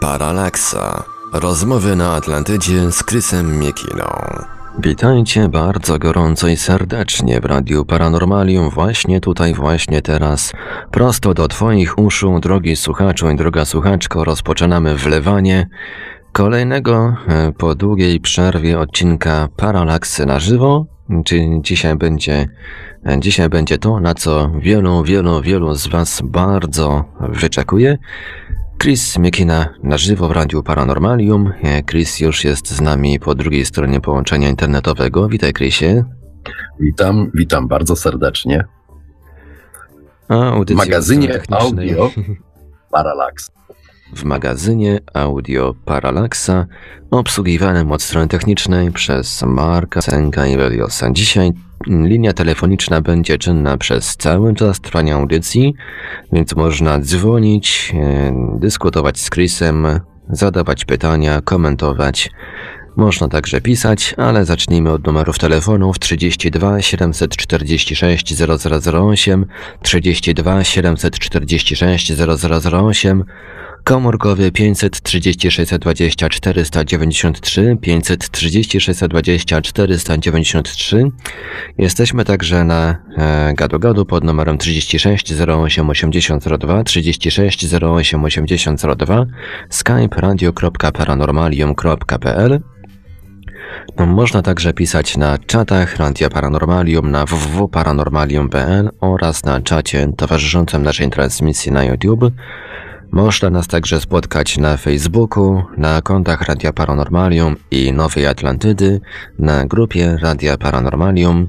Paralaksa. Rozmowy na Atlantydzie z Krysem Miekiną. Witajcie bardzo gorąco i serdecznie w Radiu Paranormalium właśnie tutaj, właśnie teraz. Prosto do Twoich uszu, drogi słuchaczu i droga słuchaczko, rozpoczynamy wlewanie kolejnego e, po długiej przerwie odcinka Paralaksy na żywo. Czyli dzisiaj będzie, e, dzisiaj będzie to, na co wielu, wielu, wielu z Was bardzo wyczekuje. Chris Miekina na żywo w Radiu Paranormalium. Chris już jest z nami po drugiej stronie połączenia internetowego. Witaj Chrisie. Witam, witam bardzo serdecznie. A, w magazynie audio Parallax. W magazynie audio Parallaxa obsługiwanym od strony technicznej przez Marka Senka i Veliosa. Dzisiaj linia telefoniczna będzie czynna przez cały czas trwania audycji, więc można dzwonić, e, dyskutować z Chrisem, zadawać pytania, komentować. Można także pisać, ale zacznijmy od numerów telefonów 32 746 0008, 32 746 0008, komórkowy 530 620 493, 530 620 493. Jesteśmy także na e, gadu gadu pod numerem 36 08 8002, 36 08 8002, skype radio.paranormalium.pl no, można także pisać na czatach Radia Paranormalium na www.paranormalium.pl oraz na czacie towarzyszącym naszej transmisji na YouTube. Można nas także spotkać na Facebooku, na kontach Radia Paranormalium i Nowej Atlantydy, na grupie Radia Paranormalium.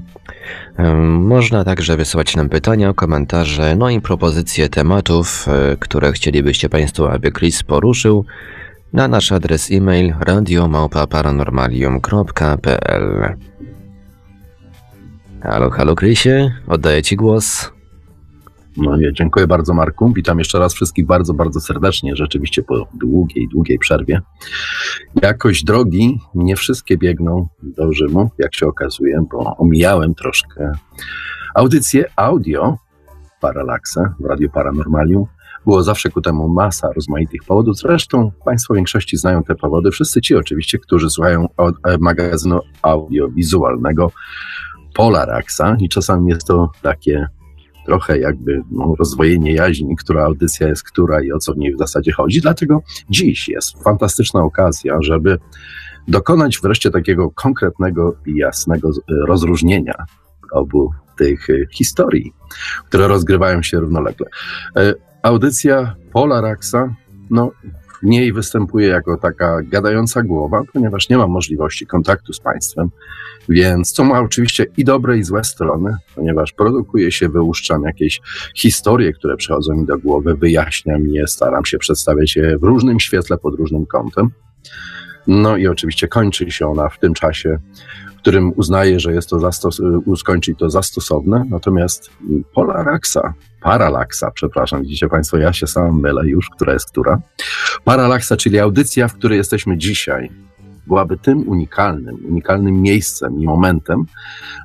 Można także wysyłać nam pytania, komentarze, no i propozycje tematów, e, które chcielibyście Państwo, aby Chris poruszył na nasz adres e-mail radiomałpa-paranormalium.pl Halo, halo Chrisie, oddaję Ci głos. No nie, dziękuję bardzo Marku. Witam jeszcze raz wszystkich bardzo, bardzo serdecznie. Rzeczywiście po długiej, długiej przerwie. Jakoś drogi nie wszystkie biegną do Rzymu, jak się okazuje, bo omijałem troszkę audycję audio Paralaksa w Radio Paranormalium. Było zawsze ku temu masa rozmaitych powodów. Zresztą Państwo w większości znają te powody. Wszyscy ci oczywiście, którzy słuchają e, magazynu audiowizualnego Polaraxa i czasami jest to takie trochę jakby no, rozwojenie jaźni, która audycja jest która i o co w niej w zasadzie chodzi. Dlatego dziś jest fantastyczna okazja, żeby dokonać wreszcie takiego konkretnego i jasnego rozróżnienia obu tych e, historii, które rozgrywają się równolegle. E, audycja Polaraxa, no w niej występuje jako taka gadająca głowa, ponieważ nie mam możliwości kontaktu z państwem, więc co ma oczywiście i dobre, i złe strony, ponieważ produkuje się, wyłuszczam jakieś historie, które przychodzą mi do głowy, wyjaśniam je, staram się przedstawiać je w różnym świetle, pod różnym kątem. No i oczywiście kończy się ona w tym czasie, którym uznaję, że jest to zastos- skończyć to zastosowne. Natomiast Polaraxa, Paralaksa, przepraszam, widzicie Państwo, ja się sam mylę już, która jest która. Paralaksa, czyli audycja, w której jesteśmy dzisiaj, byłaby tym unikalnym, unikalnym miejscem i momentem,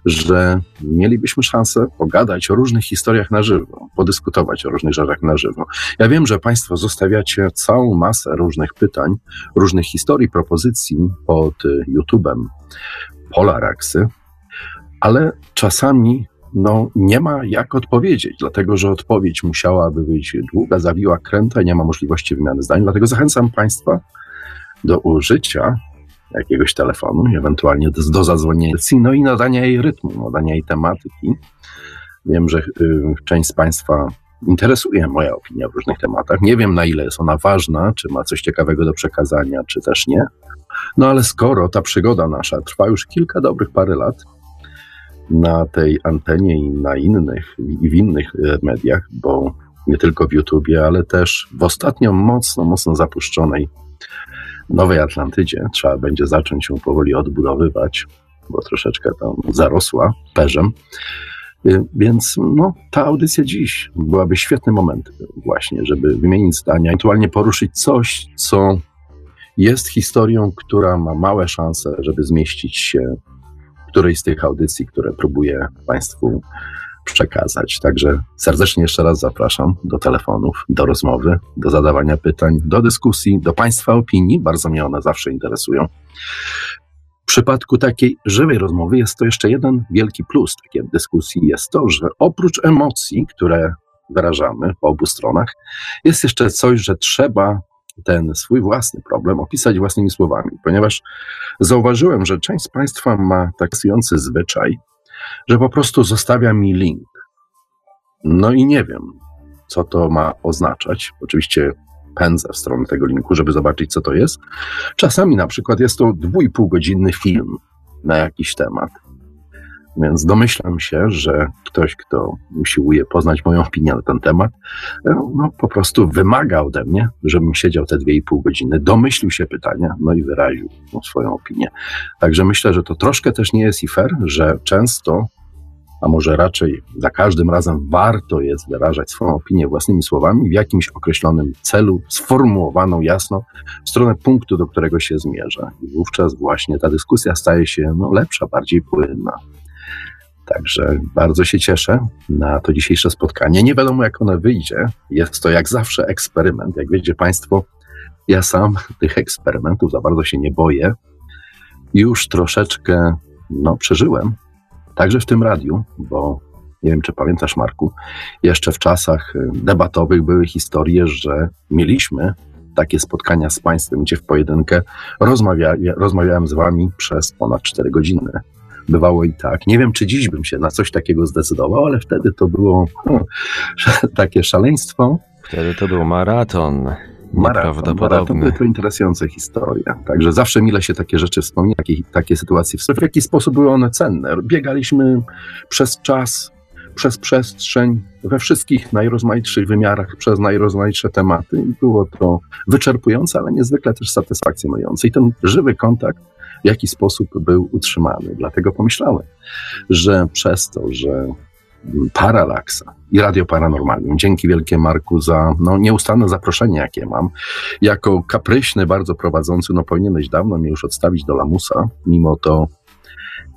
że mielibyśmy szansę pogadać o różnych historiach na żywo, podyskutować o różnych rzeczach na żywo. Ja wiem, że Państwo zostawiacie całą masę różnych pytań, różnych historii, propozycji pod YouTube'em Polaraxy, ale czasami no, nie ma jak odpowiedzieć, dlatego że odpowiedź musiałaby być długa, zawiła kręta nie ma możliwości wymiany zdań. Dlatego zachęcam Państwa do użycia jakiegoś telefonu, ewentualnie do, do zadzwonienia, no i nadania jej rytmu, nadania jej tematyki. Wiem, że y, część z Państwa interesuje moja opinia w różnych tematach. Nie wiem, na ile jest ona ważna, czy ma coś ciekawego do przekazania, czy też nie. No ale skoro ta przygoda nasza trwa już kilka dobrych parę lat na tej antenie i na innych, i w innych y, mediach, bo nie tylko w YouTubie, ale też w ostatnio mocno, mocno zapuszczonej Nowej Atlantydzie trzeba będzie zacząć się powoli odbudowywać, bo troszeczkę tam zarosła perzem. Y, więc no, ta audycja dziś byłaby świetny moment właśnie, żeby wymienić zdania, ewentualnie poruszyć coś, co jest historią, która ma małe szanse, żeby zmieścić się w którejś z tych audycji, które próbuję Państwu przekazać. Także serdecznie jeszcze raz zapraszam do telefonów, do rozmowy, do zadawania pytań, do dyskusji, do Państwa opinii. Bardzo mnie one zawsze interesują. W przypadku takiej żywej rozmowy jest to jeszcze jeden wielki plus takiej dyskusji, jest to, że oprócz emocji, które wyrażamy po obu stronach, jest jeszcze coś, że trzeba ten swój własny problem opisać własnymi słowami, ponieważ zauważyłem, że część z Państwa ma takujący zwyczaj, że po prostu zostawia mi link. No i nie wiem, co to ma oznaczać. Oczywiście pędzę w stronę tego linku, żeby zobaczyć, co to jest. Czasami na przykład jest to dwójpółgodzinny film na jakiś temat. Więc domyślam się, że ktoś, kto usiłuje poznać moją opinię na ten temat, no, po prostu wymaga ode mnie, żebym siedział te dwie i pół godziny, domyślił się pytania, no i wyraził swoją opinię. Także myślę, że to troszkę też nie jest i fair, że często a może raczej za każdym razem warto jest wyrażać swoją opinię własnymi słowami w jakimś określonym celu, sformułowaną jasno w stronę punktu, do którego się zmierza. I wówczas właśnie ta dyskusja staje się no, lepsza, bardziej płynna. Także bardzo się cieszę na to dzisiejsze spotkanie. Nie wiadomo, jak ono wyjdzie. Jest to jak zawsze eksperyment. Jak wiecie Państwo, ja sam tych eksperymentów za bardzo się nie boję. Już troszeczkę no, przeżyłem Także w tym radiu, bo nie wiem, czy pamiętasz, Marku, jeszcze w czasach y, debatowych były historie, że mieliśmy takie spotkania z Państwem, gdzie w pojedynkę rozmawia, rozmawiałem z Wami przez ponad 4 godziny. Bywało i tak. Nie wiem, czy dziś bym się na coś takiego zdecydował, ale wtedy to było hmm, takie szaleństwo. Wtedy to był maraton. Maraton, maraton to interesujące historie. Także zawsze mile się takie rzeczy wspomina, takie, takie sytuacje. W jaki sposób były one cenne? Biegaliśmy przez czas, przez przestrzeń, we wszystkich najrozmaitszych wymiarach, przez najrozmaitsze tematy. I było to wyczerpujące, ale niezwykle też satysfakcjonujące. I ten żywy kontakt w jaki sposób był utrzymany. Dlatego pomyślałem, że przez to, że Paralaksa i Radio Paranormalium. Dzięki wielkie Marku za no, nieustanne zaproszenie, jakie mam. Jako kapryśny, bardzo prowadzący, no powinieneś dawno mnie już odstawić do lamusa. Mimo to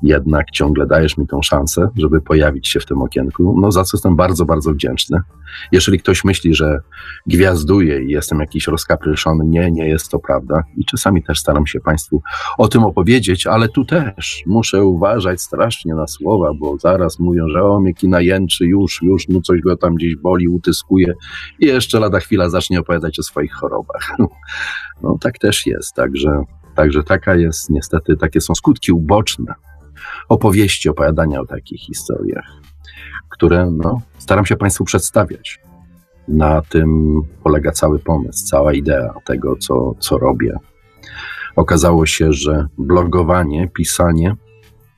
jednak ciągle dajesz mi tą szansę, żeby pojawić się w tym okienku, no za co jestem bardzo, bardzo wdzięczny. Jeżeli ktoś myśli, że gwiazduję i jestem jakiś rozkapryszony, nie, nie jest to prawda. I czasami też staram się Państwu o tym opowiedzieć, ale tu też muszę uważać strasznie na słowa, bo zaraz mówią, że o mnie kina jęczy, już, już mu coś go tam gdzieś boli, utyskuje i jeszcze lada chwila zacznie opowiadać o swoich chorobach. No tak też jest, także Także taka jest niestety, takie są skutki uboczne opowieści, opowiadania o takich historiach, które no, staram się Państwu przedstawiać. Na tym polega cały pomysł, cała idea tego, co, co robię. Okazało się, że blogowanie, pisanie,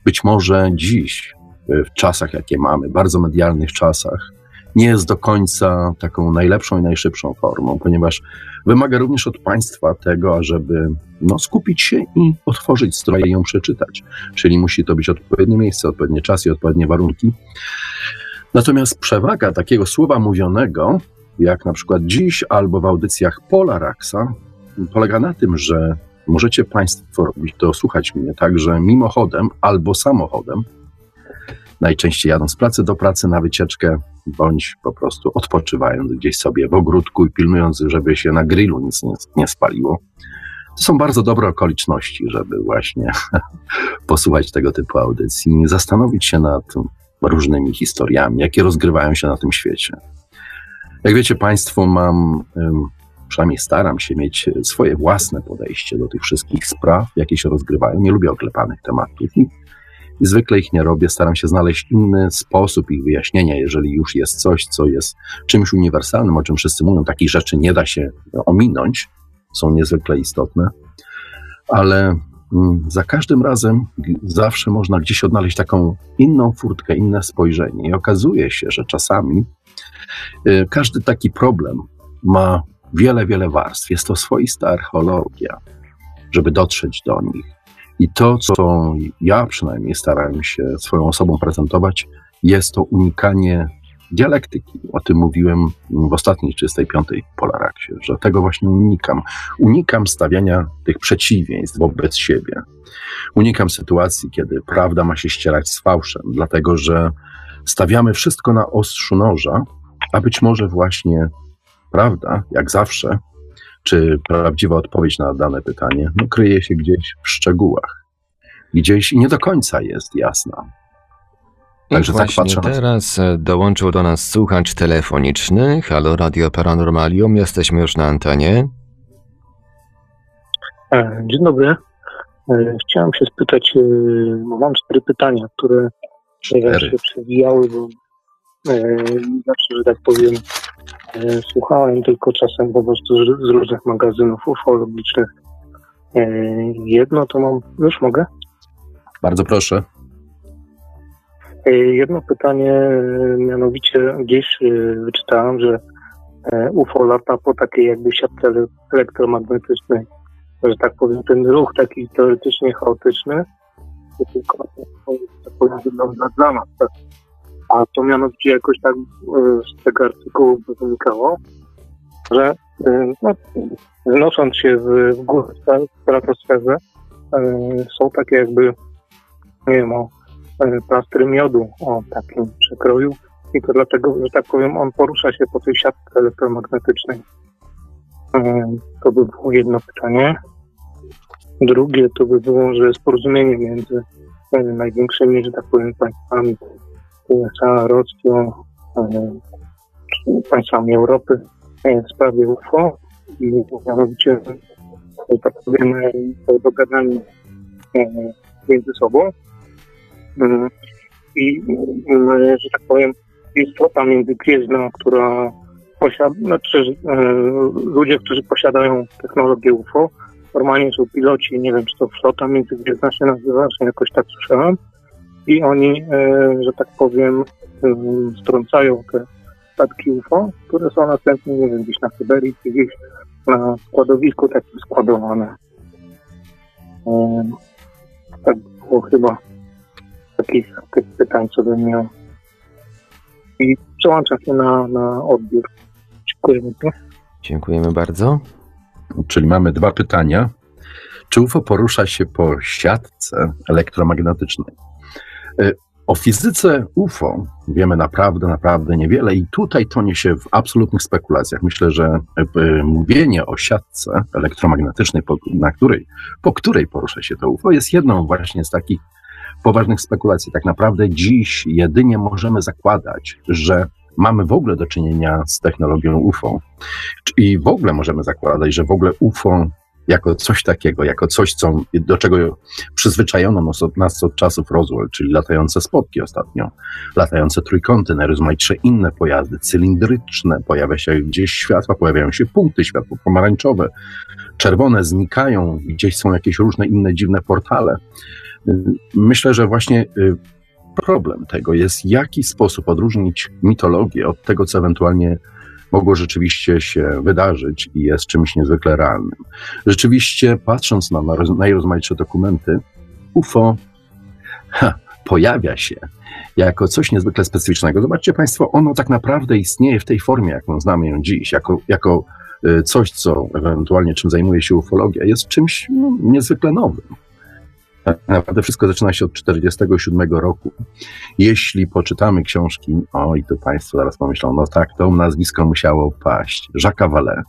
być może dziś, w czasach, jakie mamy, bardzo medialnych czasach, nie jest do końca taką najlepszą i najszybszą formą, ponieważ wymaga również od państwa tego, ażeby no, skupić się i otworzyć stronę i ją przeczytać. Czyli musi to być odpowiednie miejsce, odpowiednie czas i odpowiednie warunki. Natomiast przewaga takiego słowa mówionego, jak na przykład dziś albo w audycjach Polaraxa, polega na tym, że możecie Państwo robić to, słuchać mnie także mimochodem albo samochodem, najczęściej jadąc z pracy do pracy na wycieczkę, bądź po prostu odpoczywając gdzieś sobie w ogródku i pilnując, żeby się na grillu nic nie, nie spaliło. To są bardzo dobre okoliczności, żeby właśnie posłuchać tego typu audycji i zastanowić się nad różnymi historiami, jakie rozgrywają się na tym świecie. Jak wiecie Państwo, mam, przynajmniej staram się mieć swoje własne podejście do tych wszystkich spraw, jakie się rozgrywają. Nie lubię oklepanych tematów i i zwykle ich nie robię. Staram się znaleźć inny sposób ich wyjaśnienia, jeżeli już jest coś, co jest czymś uniwersalnym, o czym wszyscy mówią, takich rzeczy nie da się ominąć, są niezwykle istotne, ale mm, za każdym razem zawsze można gdzieś odnaleźć taką inną furtkę, inne spojrzenie. I okazuje się, że czasami y, każdy taki problem ma wiele, wiele warstw. Jest to swoista archeologia, żeby dotrzeć do nich. I to, co ja przynajmniej starałem się swoją osobą prezentować, jest to unikanie dialektyki. O tym mówiłem w ostatniej 35. Polaraksie, że tego właśnie unikam. Unikam stawiania tych przeciwieństw wobec siebie. Unikam sytuacji, kiedy prawda ma się ścierać z fałszem, dlatego że stawiamy wszystko na ostrzu noża, a być może właśnie prawda, jak zawsze, czy prawdziwa odpowiedź na dane pytanie, no, kryje się gdzieś w szczegółach. Gdzieś nie do końca jest jasna. Także tak patrzę teraz e, dołączył do nas słuchacz telefoniczny. Halo Radio Paranormalium, jesteśmy już na antenie. E, dzień dobry. E, chciałem się spytać, mam cztery pytania, które cztery. się przewijały, bo zawsze, że tak powiem, słuchałem tylko czasem po prostu z różnych magazynów ufologicznych. Jedno to mam, już mogę? Bardzo proszę. E, jedno pytanie, mianowicie gdzieś wyczytałem, że UFO lata po takiej jakby siatce elektromagnetycznej, że tak powiem, ten ruch taki teoretycznie chaotyczny, to tylko tak powiem, wygląda dla nas. Tak? A to mianowicie jakoś tak z tego artykułu wynikało, że no, wnosząc się w, w górę stratosferze, są takie jakby, nie wiem, o E, plastry miodu o takim przekroju i to dlatego, że tak powiem, on porusza się po tej siatce elektromagnetycznej. E, to by było jedno pytanie. Drugie to by było, że jest porozumienie między e, największymi, że tak powiem, państwami USA, Rosją, państwami Europy w sprawie UFO i mianowicie, tak powiem, dogadanie między sobą Mhm. I, mm, że tak powiem, jest flota międzygwiezdna, która posiada, znaczy e, ludzie, którzy posiadają technologię UFO, normalnie są piloci, nie wiem, czy to flota międzygwiezdna się nazywa, czy jakoś tak słyszałem, i oni, e, że tak powiem, strącają te statki UFO, które są następnie, nie wiem, gdzieś na Syberii, czy gdzieś na składowisku takim składowane. E, tak było chyba takich, tych pytań, co bym miał. I przełączam się na, na odbiór. Dziękuję bardzo. Dziękujemy bardzo. Czyli mamy dwa pytania. Czy UFO porusza się po siatce elektromagnetycznej? Y, o fizyce UFO wiemy naprawdę, naprawdę niewiele i tutaj tonie się w absolutnych spekulacjach. Myślę, że y, mówienie o siatce elektromagnetycznej, na której, po której porusza się to UFO, jest jedną właśnie z takich poważnych spekulacji. Tak naprawdę dziś jedynie możemy zakładać, że mamy w ogóle do czynienia z technologią UFO. I w ogóle możemy zakładać, że w ogóle UFO jako coś takiego, jako coś, co, do czego przyzwyczajono nas od, czasów Roswell, czyli latające spotki ostatnio, latające trójkąty, najrozmaitsze inne pojazdy, cylindryczne, pojawia się gdzieś światła, pojawiają się punkty światła pomarańczowe, czerwone znikają, gdzieś są jakieś różne inne dziwne portale. Myślę, że właśnie y, problem tego jest, w jaki sposób odróżnić mitologię od tego, co ewentualnie mogło rzeczywiście się wydarzyć i jest czymś niezwykle realnym. Rzeczywiście, patrząc na najrozmaitsze dokumenty, UFO ha, pojawia się jako coś niezwykle specyficznego. Zobaczcie Państwo, ono tak naprawdę istnieje w tej formie, jaką znamy ją dziś, jako, jako y, coś, co ewentualnie czym zajmuje się ufologia, jest czymś no, niezwykle nowym. Tak naprawdę wszystko zaczyna się od 1947 roku. Jeśli poczytamy książki, o i tu Państwo zaraz pomyślą, no tak, to nazwisko musiało paść, Jacques Vallée,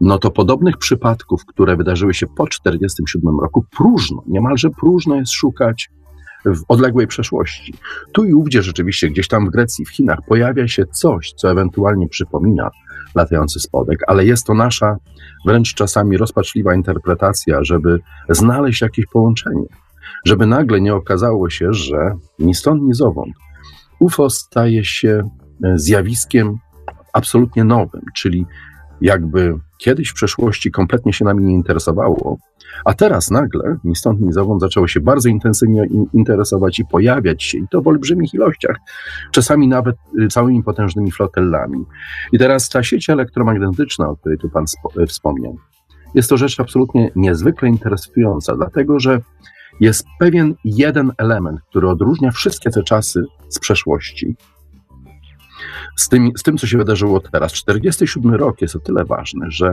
no to podobnych przypadków, które wydarzyły się po 1947 roku, próżno, niemalże próżno jest szukać w odległej przeszłości. Tu i ówdzie rzeczywiście, gdzieś tam w Grecji, w Chinach pojawia się coś, co ewentualnie przypomina latający spodek, ale jest to nasza wręcz czasami rozpaczliwa interpretacja, żeby znaleźć jakieś połączenie żeby nagle nie okazało się, że ni stąd, ni zowąd UFO staje się e, zjawiskiem absolutnie nowym, czyli jakby kiedyś w przeszłości kompletnie się nami nie interesowało, a teraz nagle, ni stąd, ni zowąd, zaczęło się bardzo intensywnie interesować i pojawiać się, i to w olbrzymich ilościach, czasami nawet y, całymi potężnymi flotellami. I teraz ta sieć elektromagnetyczna, o której tu Pan wspomniał, jest to rzecz absolutnie niezwykle interesująca, dlatego że jest pewien jeden element, który odróżnia wszystkie te czasy z przeszłości. Z tym, z tym co się wydarzyło teraz. 47 rok jest o tyle ważny, że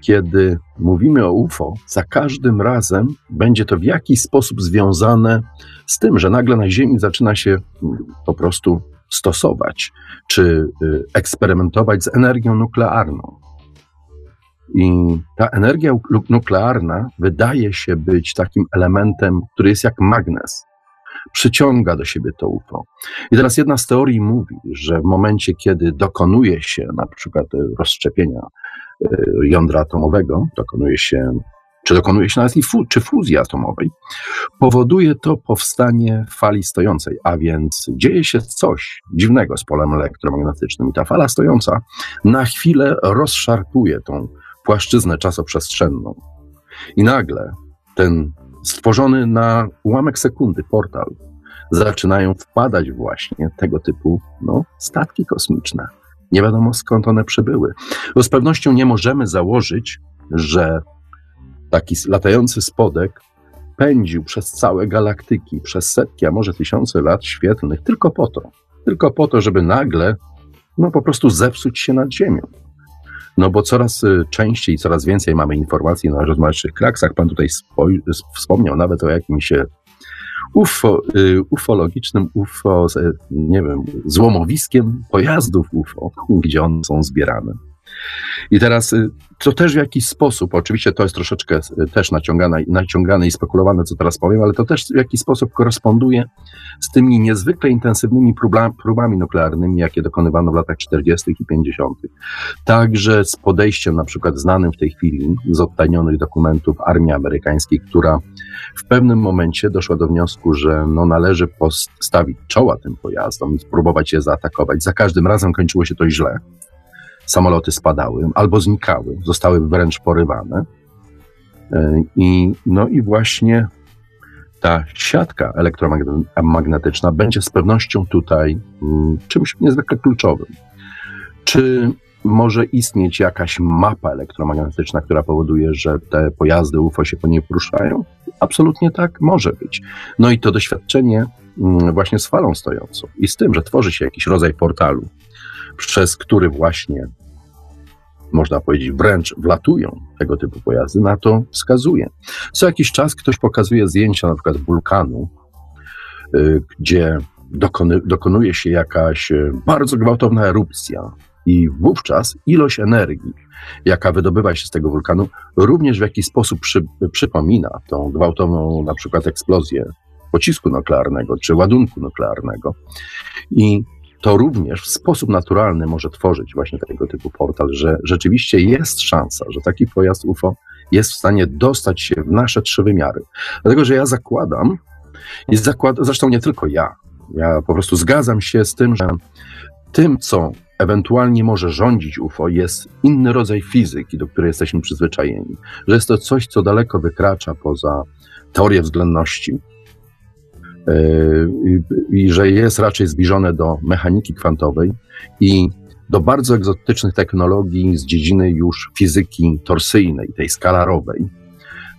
kiedy mówimy o UFO, za każdym razem będzie to w jakiś sposób związane z tym, że nagle na Ziemi zaczyna się po prostu stosować czy y, eksperymentować z energią nuklearną. I ta energia nuklearna wydaje się być takim elementem, który jest jak magnes. Przyciąga do siebie to UFO. I teraz jedna z teorii mówi, że w momencie, kiedy dokonuje się na przykład rozszczepienia y, jądra atomowego, dokonuje się, czy dokonuje się nawet i fu, czy fuzji atomowej, powoduje to powstanie fali stojącej, a więc dzieje się coś dziwnego z polem elektromagnetycznym i ta fala stojąca na chwilę rozszarpuje tą płaszczyznę czasoprzestrzenną. I nagle ten stworzony na ułamek sekundy portal zaczynają wpadać właśnie tego typu no, statki kosmiczne. Nie wiadomo skąd one przybyły. Bo z pewnością nie możemy założyć, że taki latający spodek pędził przez całe galaktyki, przez setki, a może tysiące lat świetlnych, tylko po to, tylko po to, żeby nagle no, po prostu zepsuć się nad Ziemią. No bo coraz y, częściej, coraz więcej mamy informacji na rozmaitych kraksach. Pan tutaj wspomniał nawet o jakimś y, UFO, y, ufologicznym UFO, nie wiem, złomowiskiem pojazdów UFO, gdzie one są zbierane. I teraz y, to też w jakiś sposób, oczywiście to jest troszeczkę y, też naciągane, naciągane i spekulowane, co teraz powiem, ale to też w jakiś sposób koresponduje z tymi niezwykle intensywnymi próbami, próbami nuklearnymi, jakie dokonywano w latach 40. i 50. Także z podejściem na przykład znanym w tej chwili z odtajnionych dokumentów armii amerykańskiej, która w pewnym momencie doszła do wniosku, że no należy postawić czoła tym pojazdom i spróbować je zaatakować. Za każdym razem kończyło się to źle samoloty spadały albo znikały, zostały wręcz porywane. E, I, no i właśnie ta siatka elektromagnetyczna będzie z pewnością tutaj mm, czymś niezwykle kluczowym. Czy może istnieć jakaś mapa elektromagnetyczna, która powoduje, że te pojazdy UFO się po niej poruszają? Absolutnie tak, może być. No i to doświadczenie mm, właśnie z falą stojącą i z tym, że tworzy się jakiś rodzaj portalu, przez który właśnie, można powiedzieć, wręcz wlatują tego typu pojazdy, na to wskazuje. Co jakiś czas ktoś pokazuje zdjęcia na przykład wulkanu, y, gdzie dokonuje się jakaś y, bardzo gwałtowna erupcja i wówczas ilość energii, jaka wydobywa się z tego wulkanu, również w jakiś sposób przy, przypomina tą gwałtowną na przykład eksplozję pocisku nuklearnego czy ładunku nuklearnego. I to również w sposób naturalny może tworzyć właśnie tego typu portal, że rzeczywiście jest szansa, że taki pojazd UFO jest w stanie dostać się w nasze trzy wymiary. Dlatego, że ja zakładam, i zakład, zresztą nie tylko ja, ja po prostu zgadzam się z tym, że tym, co ewentualnie może rządzić UFO, jest inny rodzaj fizyki, do której jesteśmy przyzwyczajeni. Że jest to coś, co daleko wykracza poza teorię względności, i że jest raczej zbliżone do mechaniki kwantowej i do bardzo egzotycznych technologii z dziedziny już fizyki torsyjnej, tej skalarowej,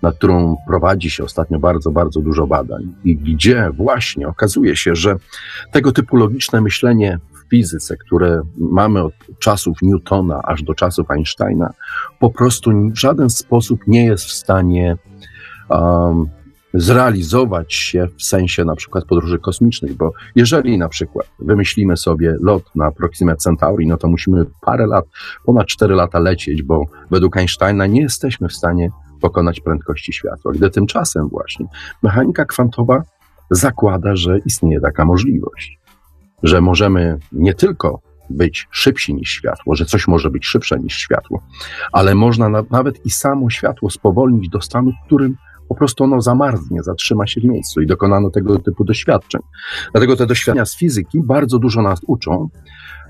nad którą prowadzi się ostatnio bardzo, bardzo dużo badań i gdzie właśnie okazuje się, że tego typu logiczne myślenie w fizyce, które mamy od czasów Newtona aż do czasów Einsteina, po prostu w żaden sposób nie jest w stanie um, zrealizować się w sensie na przykład podróży kosmicznych, bo jeżeli na przykład wymyślimy sobie lot na Proxima Centauri, no to musimy parę lat, ponad 4 lata lecieć, bo według Einsteina nie jesteśmy w stanie pokonać prędkości światła, gdy tymczasem właśnie mechanika kwantowa zakłada, że istnieje taka możliwość, że możemy nie tylko być szybsi niż światło, że coś może być szybsze niż światło, ale można na, nawet i samo światło spowolnić do stanu, w którym po prostu ono zamarznie, zatrzyma się w miejscu i dokonano tego typu doświadczeń. Dlatego te doświadczenia z fizyki bardzo dużo nas uczą,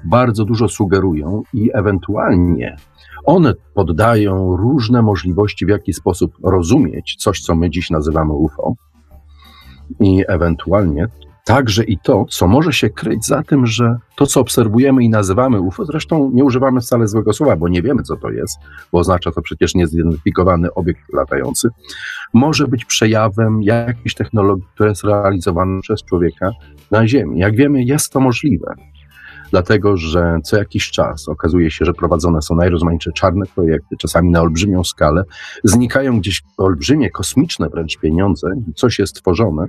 bardzo dużo sugerują i ewentualnie one poddają różne możliwości, w jaki sposób rozumieć coś, co my dziś nazywamy UFO. I ewentualnie Także i to, co może się kryć za tym, że to, co obserwujemy i nazywamy UFO, zresztą nie używamy wcale złego słowa, bo nie wiemy, co to jest, bo oznacza to przecież niezidentyfikowany obiekt latający, może być przejawem jakiejś technologii, która jest realizowana przez człowieka na Ziemi. Jak wiemy, jest to możliwe. dlatego że co jakiś czas okazuje się, że prowadzone są najrozmaitsze czarne projekty, czasami na olbrzymią skalę, znikają gdzieś olbrzymie, kosmiczne wręcz pieniądze, coś jest tworzone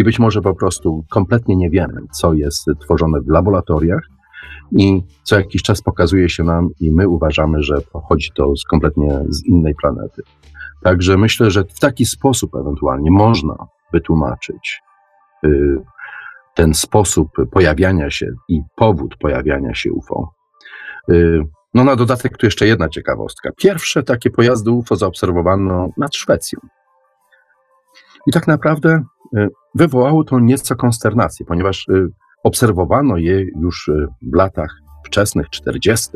i być może po prostu kompletnie nie wiemy, co jest tworzone w laboratoriach i co jakiś czas pokazuje się nam i my uważamy, że pochodzi to z kompletnie z innej planety. Także myślę, że w taki sposób ewentualnie można wytłumaczyć y, ten sposób pojawiania się i powód pojawiania się UFO. Y, no na dodatek tu jeszcze jedna ciekawostka. Pierwsze takie pojazdy UFO zaobserwowano nad Szwecją. I tak naprawdę wywołało to nieco konsternację, ponieważ y, obserwowano je już w latach wczesnych 40.,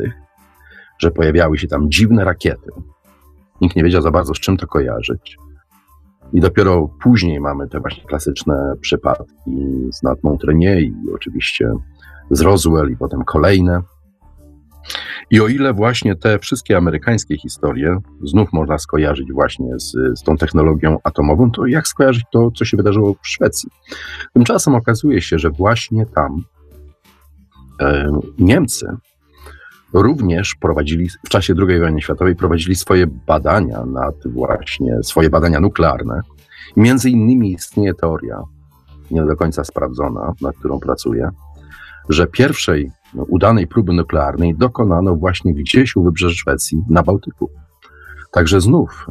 że pojawiały się tam dziwne rakiety. Nikt nie wiedział za bardzo, z czym to kojarzyć. I dopiero później mamy te właśnie klasyczne przypadki z Nat Montrenier i oczywiście z Roswell i potem kolejne. I o ile właśnie te wszystkie amerykańskie historie znów można skojarzyć właśnie z, z tą technologią atomową, to jak skojarzyć to, co się wydarzyło w Szwecji? Tymczasem okazuje się, że właśnie tam e, Niemcy również prowadzili w czasie II wojny światowej prowadzili swoje badania nad właśnie swoje badania nuklearne. Między innymi istnieje teoria, nie do końca sprawdzona, nad którą pracuję, że pierwszej no, udanej próby nuklearnej dokonano właśnie gdzieś u wybrzeży Szwecji na Bałtyku. Także znów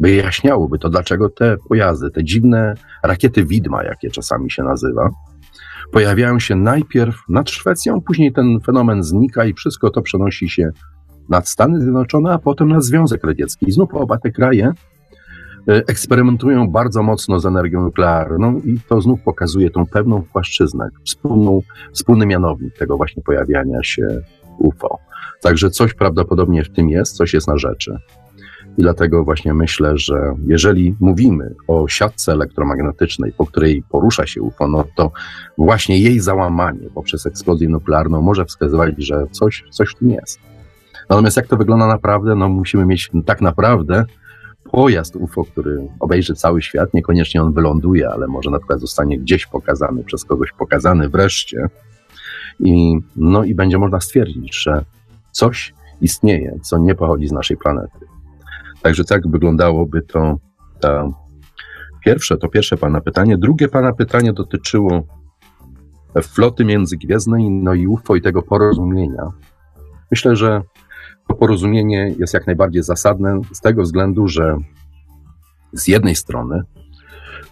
wyjaśniałoby to, dlaczego te pojazdy, te dziwne rakiety widma, jakie czasami się nazywa, pojawiają się najpierw nad Szwecją, później ten fenomen znika i wszystko to przenosi się nad Stany Zjednoczone, a potem na Związek Radziecki. I znów oba te kraje e, eksperymentują bardzo mocno z energią nuklearną i to znów pokazuje tą pewną płaszczyznę, wspólną, wspólny mianownik tego właśnie pojawiania się UFO. Także coś prawdopodobnie w tym jest, coś jest na rzeczy. I dlatego właśnie myślę, że jeżeli mówimy o siatce elektromagnetycznej, po której porusza się UFO, no to właśnie jej załamanie poprzez eksplozję nuklearną może wskazywać, że coś, coś w tym jest. Natomiast jak to wygląda naprawdę, no musimy mieć tak naprawdę pojazd UFO, który obejrzy cały świat, niekoniecznie on wyląduje, ale może na przykład zostanie gdzieś pokazany, przez kogoś pokazany wreszcie. I, no i będzie można stwierdzić, że coś istnieje, co nie pochodzi z naszej planety. Także tak wyglądałoby to pierwsze, to pierwsze pana pytanie. Drugie pana pytanie dotyczyło floty międzygwiezdnej, no i UFO i tego porozumienia. Myślę, że to porozumienie jest jak najbardziej zasadne z tego względu, że z jednej strony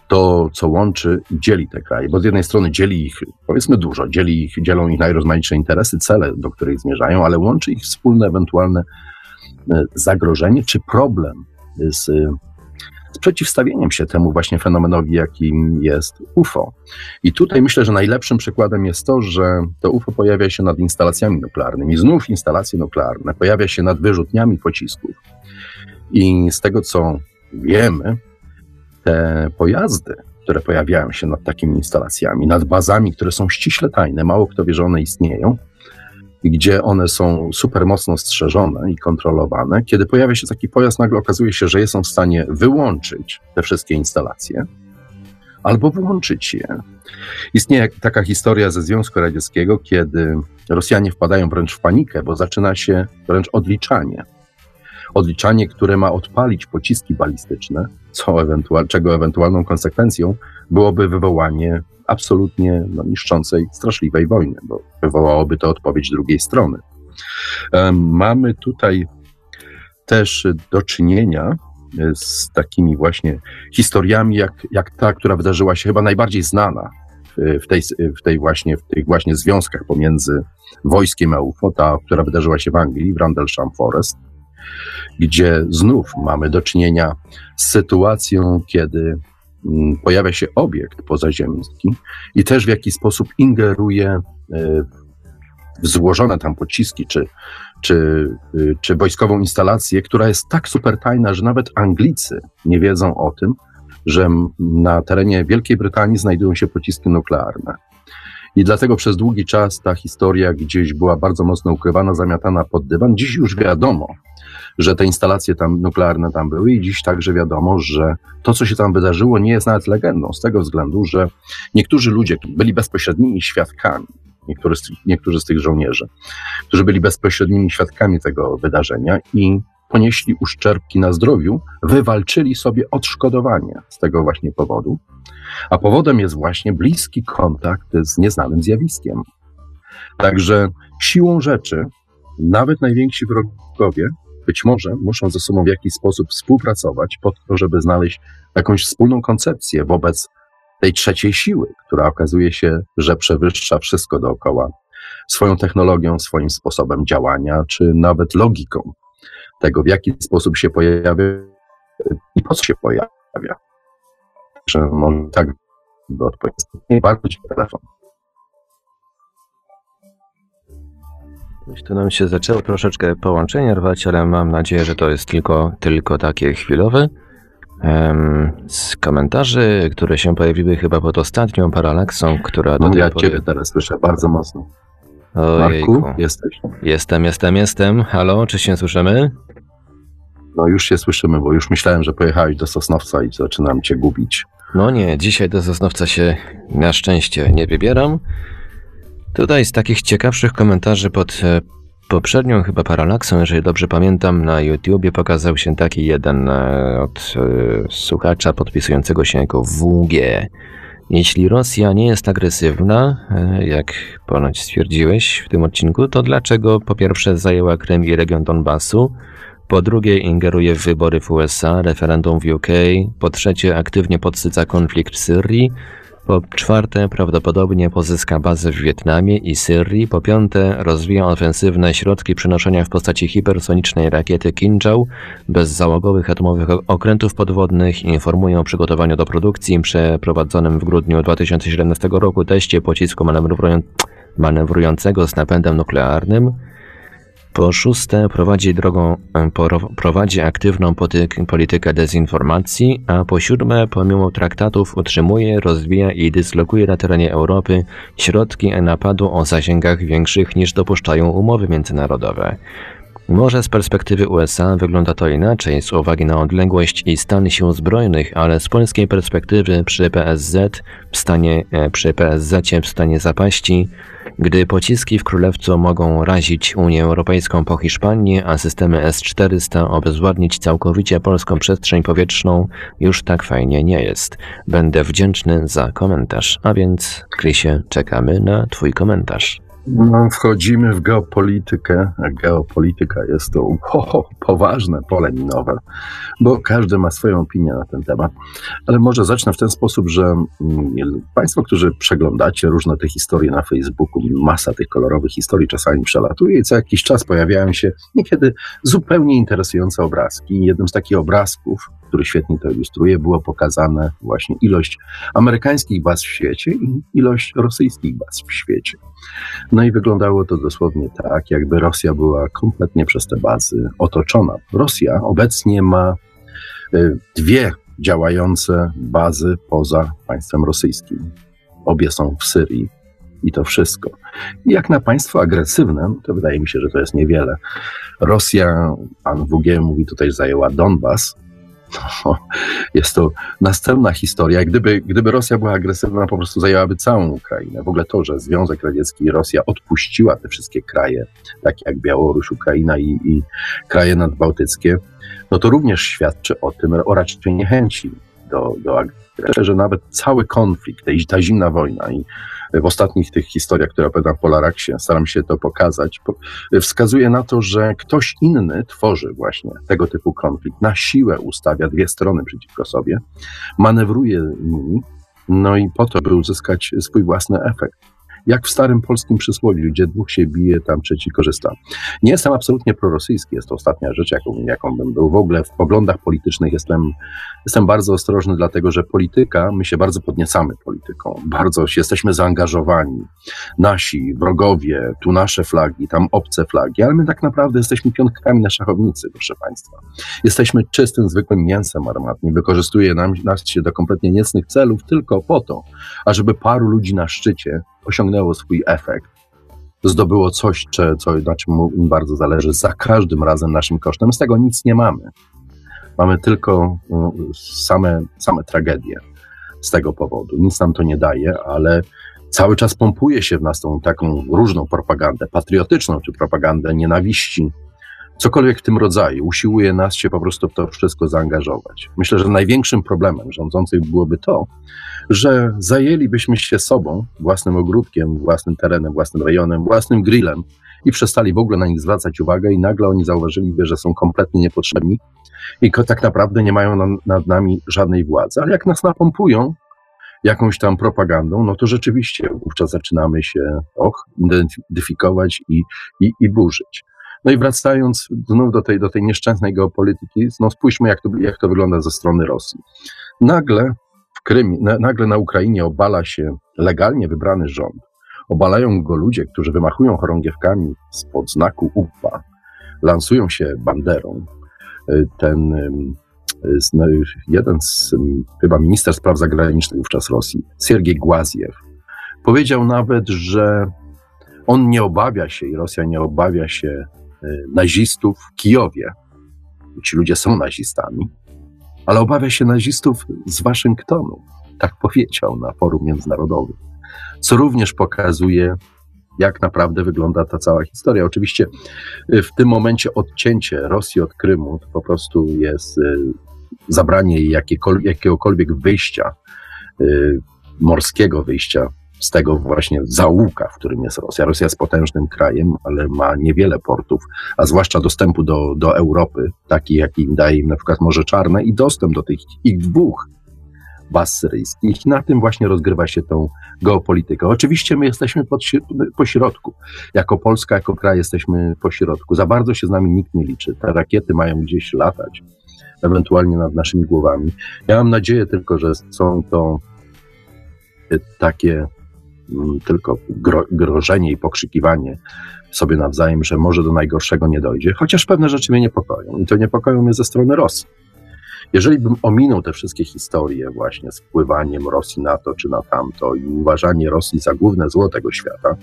to, co łączy i dzieli te kraje, bo z jednej strony dzieli ich, powiedzmy dużo, dzieli ich, dzielą ich najrozmaitsze interesy, cele, do których zmierzają, ale łączy ich wspólne ewentualne E, zagrożenie czy problem z, z przeciwstawieniem się temu właśnie fenomenowi, jakim jest UFO. I tutaj myślę, że najlepszym przykładem jest to, że to UFO pojawia się nad instalacjami nuklearnymi. Znów instalacje nuklearne, pojawia się nad wyrzutniami pocisków. I z tego co wiemy, te pojazdy, które pojawiają się nad takimi instalacjami, nad bazami, które są ściśle tajne, mało kto wie, że one istnieją, gdzie one są super mocno strzeżone i kontrolowane, kiedy pojawia się taki pojazd, nagle okazuje się, że jest on w stanie wyłączyć te wszystkie instalacje albo włączyć je. Istnieje taka historia ze Związku Radzieckiego, kiedy Rosjanie wpadają wręcz w panikę, bo zaczyna się wręcz odliczanie. Odliczanie, które ma odpalić pociski balistyczne, co ewentual, czego ewentualną konsekwencją byłoby wywołanie absolutnie no, niszczącej, straszliwej wojny, bo wywołałoby to odpowiedź drugiej strony. Mamy tutaj też do czynienia e, z takimi właśnie historiami, jak, jak ta, która wydarzyła się chyba najbardziej znana w tej, w tej właśnie, w tych właśnie związkach pomiędzy wojskiem a UFO, ta, która wydarzyła się w Anglii, w Randlesham Forest, gdzie znów mamy do czynienia z sytuacją, kiedy Mm, pojawia się obiekt pozaziemski i też w jakiś sposób ingeruje e, w złożone tam pociski, czy, czy, y, czy wojskową instalację, która jest tak super tajna, że nawet Anglicy nie wiedzą o tym, że na terenie Wielkiej Brytanii znajdują się pociski nuklearne. I dlatego przez długi czas ta historia gdzieś była bardzo mocno ukrywana, zamiatana pod dywan. Dziś już wiadomo, że te instalacje tam nuklearne tam były i dziś także wiadomo, że to, co się tam wydarzyło, nie jest nawet legendą, z tego względu, że niektórzy ludzie byli bezpośrednimi świadkami niektórzy z, niektórzy z tych żołnierzy, którzy byli bezpośrednimi świadkami tego wydarzenia i ponieśli uszczerbki na zdrowiu, wywalczyli sobie odszkodowanie z tego właśnie powodu. A powodem jest właśnie bliski kontakt z nieznanym zjawiskiem. Także siłą rzeczy, nawet najwięksi wrogowie być może muszą ze sobą w jakiś sposób współpracować po to, żeby znaleźć jakąś wspólną koncepcję wobec tej trzeciej siły, która okazuje się, że przewyższa wszystko dookoła swoją technologią, swoim sposobem działania, czy nawet logiką tego, w jaki sposób się pojawia i po co się pojawia. Że może tak do odpowiedzi. Bardzo telefon. Tu nam się zaczęło troszeczkę połączenie rwać, ale mam nadzieję, że to jest tylko, tylko takie chwilowe. Z komentarzy, które się pojawiły chyba pod ostatnią paralaksą, która no, ja pory... Ciebie teraz słyszę bardzo mocno. Ojejku. Marku, jesteś? Jestem, jestem, jestem. Halo, czy się słyszymy? No już się słyszymy, bo już myślałem, że pojechałeś do Sosnowca i zaczynam cię gubić. No nie, dzisiaj do Sosnowca się na szczęście nie wybieram. Tutaj z takich ciekawszych komentarzy pod e, poprzednią chyba paralaksą, jeżeli dobrze pamiętam, na YouTubie pokazał się taki jeden e, od e, słuchacza podpisującego się jako WG. Jeśli Rosja nie jest agresywna, jak ponoć stwierdziłeś w tym odcinku, to dlaczego po pierwsze zajęła Krym i region Donbasu, po drugie ingeruje w wybory w USA, referendum w UK, po trzecie aktywnie podsyca konflikt w Syrii, po czwarte, prawdopodobnie pozyska bazę w Wietnamie i Syrii. Po piąte, rozwija ofensywne środki przenoszenia w postaci hipersonicznej rakiety Kinjal załogowych atomowych okrętów podwodnych. Informuje o przygotowaniu do produkcji przeprowadzonym w grudniu 2017 roku teście pocisku manewrującego z napędem nuklearnym. Po szóste, prowadzi, drogą, prowadzi aktywną politykę dezinformacji, a po siódme, pomimo traktatów utrzymuje, rozwija i dyslokuje na terenie Europy środki napadu o zasięgach większych niż dopuszczają umowy międzynarodowe. Może z perspektywy USA wygląda to inaczej z uwagi na odległość i stan sił zbrojnych, ale z polskiej perspektywy przy PSZ w stanie, e, przy PSZ w stanie zapaści gdy pociski w Królewcu mogą razić Unię Europejską po Hiszpanii, a systemy S-400 obezwładnić całkowicie polską przestrzeń powietrzną, już tak fajnie nie jest. Będę wdzięczny za komentarz. A więc, Krysie, czekamy na Twój komentarz. No, wchodzimy w geopolitykę, a geopolityka jest to ho, poważne pole minowe, bo każdy ma swoją opinię na ten temat. Ale może zacznę w ten sposób, że mm, Państwo, którzy przeglądacie różne te historie na Facebooku, masa tych kolorowych historii czasami przelatuje i co jakiś czas pojawiają się niekiedy zupełnie interesujące obrazki. Jednym z takich obrazków, który świetnie to ilustruje, było pokazane właśnie ilość amerykańskich baz w świecie i ilość rosyjskich baz w świecie. No i wyglądało to dosłownie tak, jakby Rosja była kompletnie przez te bazy otoczona. Rosja obecnie ma y, dwie działające bazy poza państwem rosyjskim. Obie są w Syrii i to wszystko. Jak na państwo agresywne, to wydaje mi się, że to jest niewiele. Rosja, pan WG mówi tutaj, zajęła Donbas, no, jest to następna historia. Gdyby, gdyby Rosja była agresywna, po prostu zajęłaby całą Ukrainę. W ogóle to, że Związek Radziecki i Rosja odpuściła te wszystkie kraje, takie jak Białoruś, Ukraina i, i kraje nadbałtyckie, no to również świadczy o tym, o raczej niechęci do, do agresji, że nawet cały konflikt, ta zimna wojna i w ostatnich tych historiach, które opowiadam w Polaraksie, staram się to pokazać, wskazuje na to, że ktoś inny tworzy właśnie tego typu konflikt, na siłę ustawia dwie strony przeciwko sobie, manewruje nimi, no i po to, by uzyskać swój własny efekt jak w starym polskim przysłowiu, gdzie dwóch się bije, tam trzeci korzysta. Nie jestem absolutnie prorosyjski, jest to ostatnia rzecz, jaką, jaką bym był. W ogóle w poglądach politycznych jestem, jestem bardzo ostrożny, dlatego że polityka, my się bardzo podniecamy polityką, bardzo jesteśmy zaangażowani. Nasi wrogowie, tu nasze flagi, tam obce flagi, ale my tak naprawdę jesteśmy pionkami na szachownicy, proszę Państwa. Jesteśmy czystym, zwykłym mięsem armatnym. Wykorzystuje nam, nas się do kompletnie niecnych celów tylko po to, ażeby paru ludzi na szczycie osiągnęło swój efekt, zdobyło coś, czy, co, na czym im bardzo zależy, za każdym razem naszym kosztem. Z tego nic nie mamy. Mamy tylko same, same tragedie z tego powodu. Nic nam to nie daje, ale Cały czas pompuje się w nas tą taką różną propagandę, patriotyczną czy propagandę nienawiści, cokolwiek w tym rodzaju, usiłuje nas się po prostu w to wszystko zaangażować. Myślę, że największym problemem rządzących byłoby to, że zajęlibyśmy się sobą, własnym ogródkiem, własnym terenem, własnym rejonem, własnym grillem i przestali w ogóle na nich zwracać uwagę i nagle oni zauważyliby, że są kompletnie niepotrzebni i tak naprawdę nie mają nad nami żadnej władzy. Ale jak nas napompują jakąś tam propagandą, no to rzeczywiście wówczas zaczynamy się och, identyfikować i, i, i burzyć. No i wracając znów do tej, do tej nieszczęsnej geopolityki, no spójrzmy, jak to, jak to wygląda ze strony Rosji. Nagle w Krymie, na, nagle na Ukrainie obala się legalnie wybrany rząd. Obalają go ludzie, którzy wymachują chorągiewkami spod znaku UPA, lansują się banderą. Y, ten no, jeden z chyba minister spraw zagranicznych wówczas Rosji, Siergiej Głaziew, powiedział nawet, że on nie obawia się i Rosja nie obawia się Y, nazistów w Kijowie. Ci ludzie są nazistami, ale obawia się nazistów z Waszyngtonu. Tak powiedział na forum międzynarodowym. Co również pokazuje, jak naprawdę wygląda ta cała historia. Oczywiście y, w tym momencie odcięcie Rosji od Krymu to po prostu jest y, zabranie jej jakiegokolwiek wyjścia, morskiego wyjścia z tego właśnie zaułka, w którym jest Rosja. Rosja jest potężnym krajem, ale ma niewiele portów, a zwłaszcza dostępu do, do Europy, taki jaki im daje im na przykład Morze Czarne i dostęp do tych ich dwóch baz syryjskich. Na tym właśnie rozgrywa się tą geopolitykę. Oczywiście my jesteśmy pod, po środku. Jako Polska, jako kraj jesteśmy po środku. Za bardzo się z nami nikt nie liczy. Te rakiety mają gdzieś latać, ewentualnie nad naszymi głowami. Ja mam nadzieję tylko, że są to takie tylko gro, grożenie i pokrzykiwanie sobie nawzajem, że może do najgorszego nie dojdzie, chociaż pewne rzeczy mnie niepokoją i to niepokoją mnie ze strony Rosji. Jeżeli bym ominął te wszystkie historie właśnie z wpływaniem Rosji na to czy na tamto i uważanie Rosji za główne zło tego świata,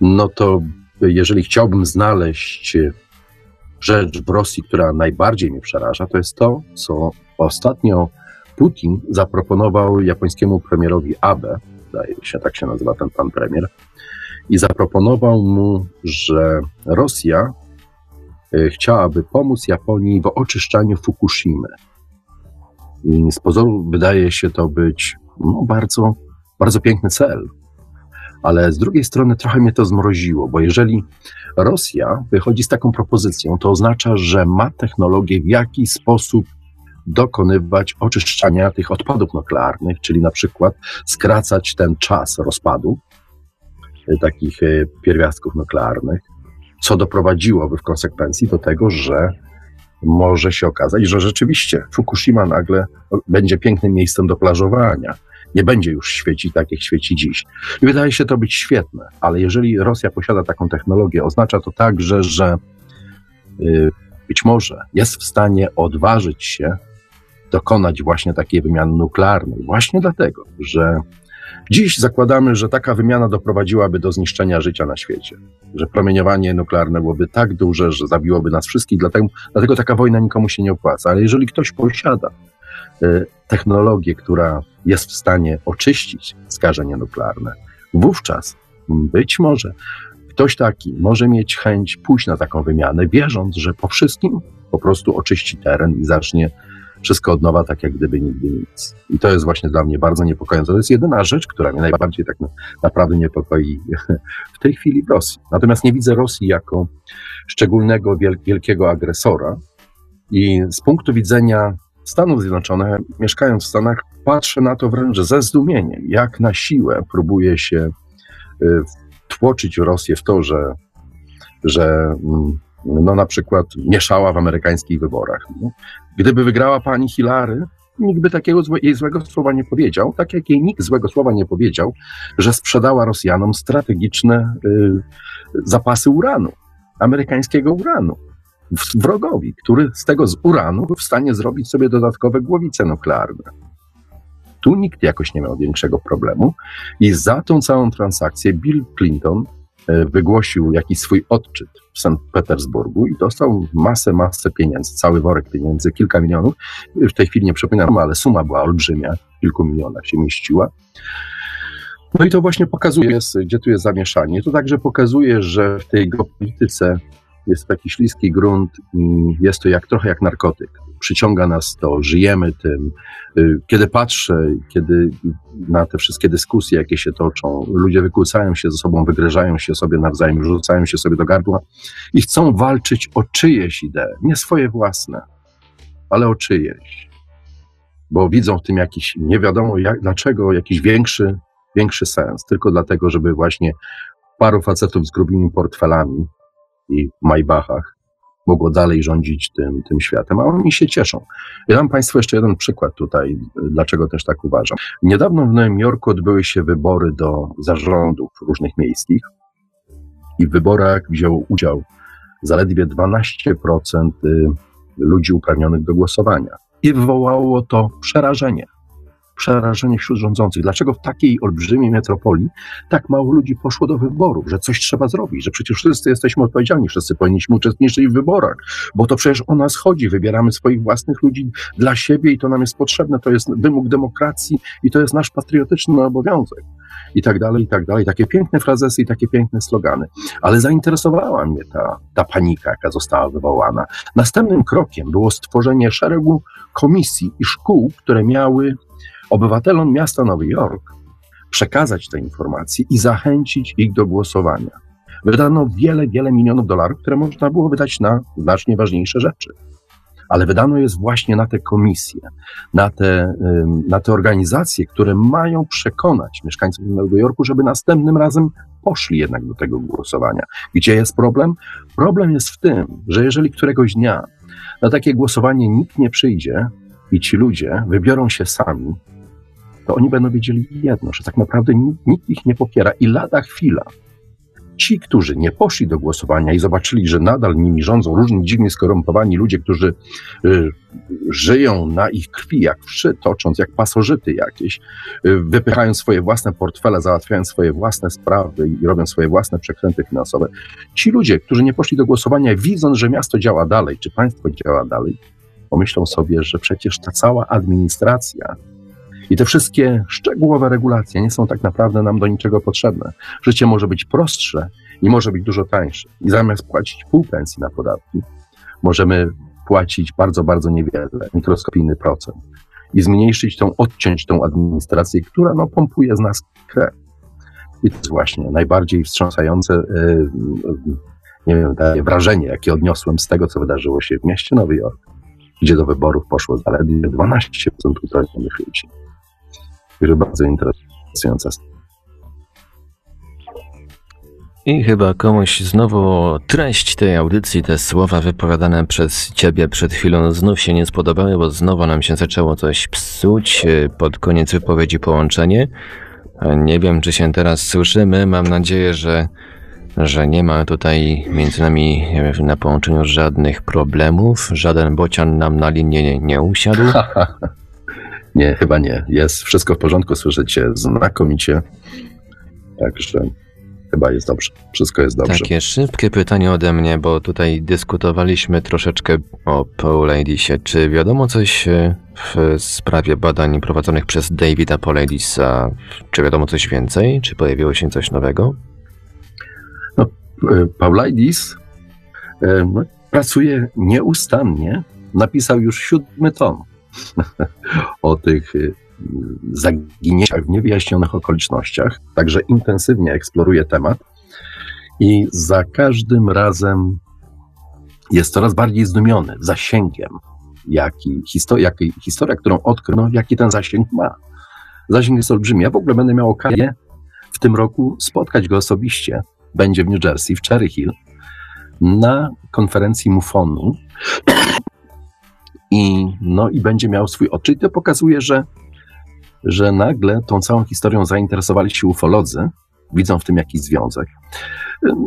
no to jeżeli chciałbym znaleźć rzecz w Rosji, która najbardziej mnie przeraża, to jest to, co ostatnio Putin zaproponował japońskiemu premierowi Abe, zdaje się, tak się nazywa ten pan premier, i zaproponował mu, że Rosja e, chciałaby pomóc Japonii w oczyszczaniu Fukushimy. I z pozoru wydaje się to być no, bardzo, bardzo piękny cel. Ale z drugiej strony trochę mnie to zmroziło, bo jeżeli Rosja wychodzi z taką propozycją, to oznacza, że ma technologię, w jaki sposób dokonywać oczyszczania tych odpadów nuklearnych, czyli na przykład skracać ten czas rozpadu e, takich e, pierwiastków nuklearnych, co doprowadziłoby w konsekwencji do tego, że może się okazać, że rzeczywiście Fukushima nagle będzie pięknym miejscem do plażowania. Nie będzie już świecić tak, jak świeci dziś. I wydaje się to być świetne, ale jeżeli Rosja posiada taką technologię, oznacza to także, że y, być może jest w stanie odważyć się dokonać właśnie takiej wymiany nuklearnej. Właśnie dlatego, że dziś zakładamy, że taka wymiana doprowadziłaby do zniszczenia życia na świecie, że promieniowanie nuklearne byłoby tak duże, że zabiłoby nas wszystkich, dlatego, dlatego taka wojna nikomu się nie opłaca. Ale jeżeli ktoś posiada y, technologię, która jest w stanie oczyścić skażenie nuklearne, wówczas być może ktoś taki może mieć chęć pójść na taką wymianę, wierząc, że po wszystkim po prostu oczyści teren i zacznie wszystko od nowa, tak jak gdyby nigdy nic. I to jest właśnie dla mnie bardzo niepokojące. To jest jedyna rzecz, która mnie najbardziej tak naprawdę niepokoi w tej chwili w Rosji. Natomiast nie widzę Rosji jako szczególnego, wielkiego agresora. I z punktu widzenia Stanów Zjednoczonych, mieszkając w Stanach, patrzę na to wręcz ze zdumieniem, jak na siłę próbuje się y, tłoczyć Rosję w to, że, że mm, no na przykład mieszała w amerykańskich wyborach. Gdyby wygrała pani Hillary, nikt by takiego złe, jej złego słowa nie powiedział, tak jak jej nikt złego słowa nie powiedział, że sprzedała Rosjanom strategiczne y, zapasy uranu, amerykańskiego uranu, wrogowi, który z tego z uranu był w stanie zrobić sobie dodatkowe głowice nuklearne. Tu nikt jakoś nie miał większego problemu i za tą całą transakcję Bill Clinton wygłosił jakiś swój odczyt w Sankt Petersburgu i dostał masę, masę pieniędzy, cały worek pieniędzy, kilka milionów. W tej chwili nie przypominam, ale suma była olbrzymia, kilku milionach się mieściła. No i to właśnie pokazuje, gdzie tu jest zamieszanie. To także pokazuje, że w tej geopolityce jest taki śliski grunt i jest to jak trochę jak narkotyk. Przyciąga nas to, żyjemy tym. Y, kiedy patrzę, kiedy na te wszystkie dyskusje, jakie się toczą, ludzie wykłócają się ze sobą, wygryżają się sobie nawzajem, rzucają się sobie do gardła i chcą walczyć o czyjeś idee, nie swoje własne, ale o czyjeś. Bo widzą w tym jakiś, nie wiadomo jak, dlaczego, jakiś większy, większy sens, tylko dlatego, żeby właśnie paru facetów z grubymi portfelami i Maybachach mogło dalej rządzić tym, tym światem, a oni się cieszą. Ja dam Państwu jeszcze jeden przykład tutaj, dlaczego też tak uważam. Niedawno w Nowym Jorku odbyły się wybory do zarządów różnych miejskich i w wyborach wziął udział zaledwie 12% y, ludzi uprawnionych do głosowania. I wywołało to przerażenie przerażenie wśród rządzących. Dlaczego w takiej olbrzymiej metropolii tak mało ludzi poszło do wyborów, że coś trzeba zrobić, że przecież wszyscy jesteśmy odpowiedzialni, wszyscy powinniśmy uczestniczyć w wyborach, bo to przecież o nas chodzi, wybieramy swoich własnych ludzi dla siebie i to nam jest potrzebne, to jest wymóg demokracji i to jest nasz patriotyczny obowiązek i tak dalej, i tak dalej. Takie piękne frazesy i takie piękne slogany. Ale zainteresowała mnie ta, ta panika, jaka została wywołana. Następnym krokiem było stworzenie szeregu komisji i szkół, które miały obywatelom miasta Nowy Jork przekazać te informacje i zachęcić ich do głosowania. Wydano wiele, wiele milionów dolarów, które można było wydać na znacznie ważniejsze rzeczy. Ale wydano jest właśnie na te komisje, na te, na te organizacje, które mają przekonać mieszkańców Nowego Jorku, żeby następnym razem poszli jednak do tego głosowania. Gdzie jest problem? Problem jest w tym, że jeżeli któregoś dnia na takie głosowanie nikt nie przyjdzie i ci ludzie wybiorą się sami, to oni będą wiedzieli jedno, że tak naprawdę nikt ich nie popiera i lada chwila. Ci, którzy nie poszli do głosowania i zobaczyli, że nadal nimi rządzą różni dziwnie skorumpowani ludzie, którzy y, żyją na ich krwi, jak wszy, tocząc, jak pasożyty jakieś, y, wypychają swoje własne portfele, załatwiają swoje własne sprawy i robią swoje własne przekręty finansowe. Ci ludzie, którzy nie poszli do głosowania, widząc, że miasto działa dalej, czy państwo działa dalej, pomyślą sobie, że przecież ta cała administracja i te wszystkie szczegółowe regulacje nie są tak naprawdę nam do niczego potrzebne. Życie może być prostsze i może być dużo tańsze. I zamiast płacić pół pensji na podatki, możemy płacić bardzo, bardzo niewiele, mikroskopijny procent i zmniejszyć tą, odciąć tą administrację, która no, pompuje z nas krew. I to jest właśnie najbardziej wstrząsające yy, nie wiem, wrażenie, jakie odniosłem z tego, co wydarzyło się w mieście Nowy Jork, gdzie do wyborów poszło zaledwie 12% utraconych ludzi. Także bardzo interesująca i chyba komuś znowu treść tej audycji, te słowa wypowiadane przez ciebie przed chwilą znów się nie spodobały, bo znowu nam się zaczęło coś psuć e, pod koniec wypowiedzi połączenie. Nie wiem, czy się teraz słyszymy. Mam nadzieję, że, że nie ma tutaj między nami na połączeniu żadnych problemów. Żaden bocian nam na linię nie, nie usiadł. Nie, chyba nie. Jest wszystko w porządku, słyszycie znakomicie. Także chyba jest dobrze. Wszystko jest dobrze. Takie szybkie pytanie ode mnie, bo tutaj dyskutowaliśmy troszeczkę o Paulidisie. Czy wiadomo coś e, w sprawie badań prowadzonych przez Davida Pauladisa? Czy wiadomo coś więcej? Czy pojawiło się coś nowego? No, e, Paulidis e, pracuje nieustannie. Napisał już siódmy tom o tych y, zaginięciach w niewyjaśnionych okolicznościach, także intensywnie eksploruje temat i za każdym razem jest coraz bardziej zdumiony zasięgiem, jaki, historia, jaki historia, którą odkrył, no, jaki ten zasięg ma. Zasięg jest olbrzymi. Ja w ogóle będę miał okazję w tym roku spotkać go osobiście. Będzie w New Jersey, w Cherry Hill, na konferencji MUFON-u, i, no, i będzie miał swój odczyt. To pokazuje, że, że nagle tą całą historią zainteresowali się ufolodzy, widzą w tym jakiś związek.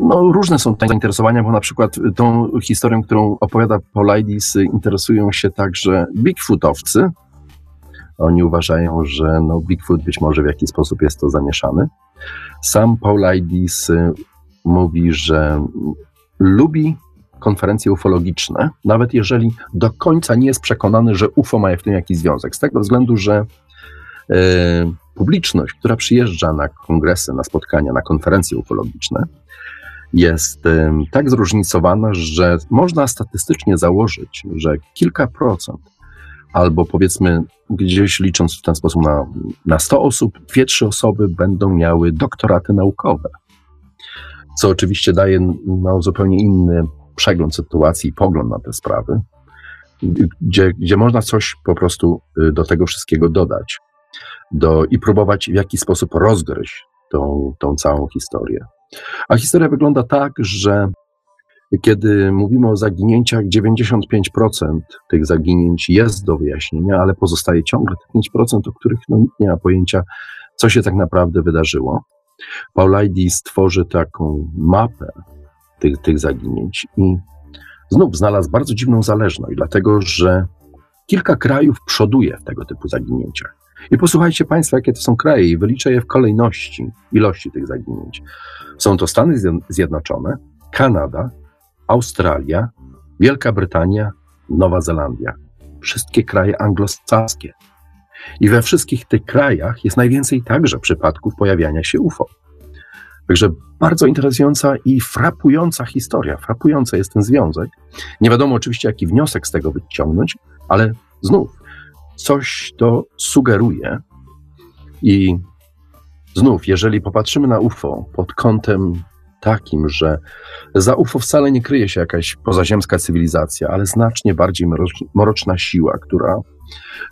No, różne są te zainteresowania, bo na przykład tą historią, którą opowiada Paulidis, interesują się także Bigfootowcy. Oni uważają, że no, Bigfoot być może w jakiś sposób jest to zamieszany. Sam Paulidis mówi, że lubi konferencje ufologiczne, nawet jeżeli do końca nie jest przekonany, że UFO ma w tym jakiś związek. Z tego względu, że publiczność, która przyjeżdża na kongresy, na spotkania, na konferencje ufologiczne, jest tak zróżnicowana, że można statystycznie założyć, że kilka procent, albo powiedzmy gdzieś licząc w ten sposób na, na 100 osób, dwie, trzy osoby będą miały doktoraty naukowe. Co oczywiście daje no, zupełnie inny przegląd sytuacji i pogląd na te sprawy, gdzie, gdzie można coś po prostu y, do tego wszystkiego dodać do, i próbować w jakiś sposób rozgryźć tą, tą całą historię. A historia wygląda tak, że kiedy mówimy o zaginięciach, 95% tych zaginięć jest do wyjaśnienia, ale pozostaje ciągle te 5%, o których no, nikt nie ma pojęcia, co się tak naprawdę wydarzyło. Paulajdi stworzy taką mapę tych, tych zaginięć i znów znalazł bardzo dziwną zależność, dlatego że kilka krajów przoduje w tego typu zaginięciach. I posłuchajcie Państwo, jakie to są kraje, i wyliczę je w kolejności ilości tych zaginięć. Są to Stany Zjednoczone, Kanada, Australia, Wielka Brytania, Nowa Zelandia. Wszystkie kraje anglosaskie. I we wszystkich tych krajach jest najwięcej także przypadków pojawiania się UFO. Także bardzo interesująca i frapująca historia. Frapujący jest ten związek. Nie wiadomo oczywiście, jaki wniosek z tego wyciągnąć, ale znów coś to sugeruje. I znów, jeżeli popatrzymy na UFO pod kątem takim, że za UFO wcale nie kryje się jakaś pozaziemska cywilizacja, ale znacznie bardziej mroczna siła, która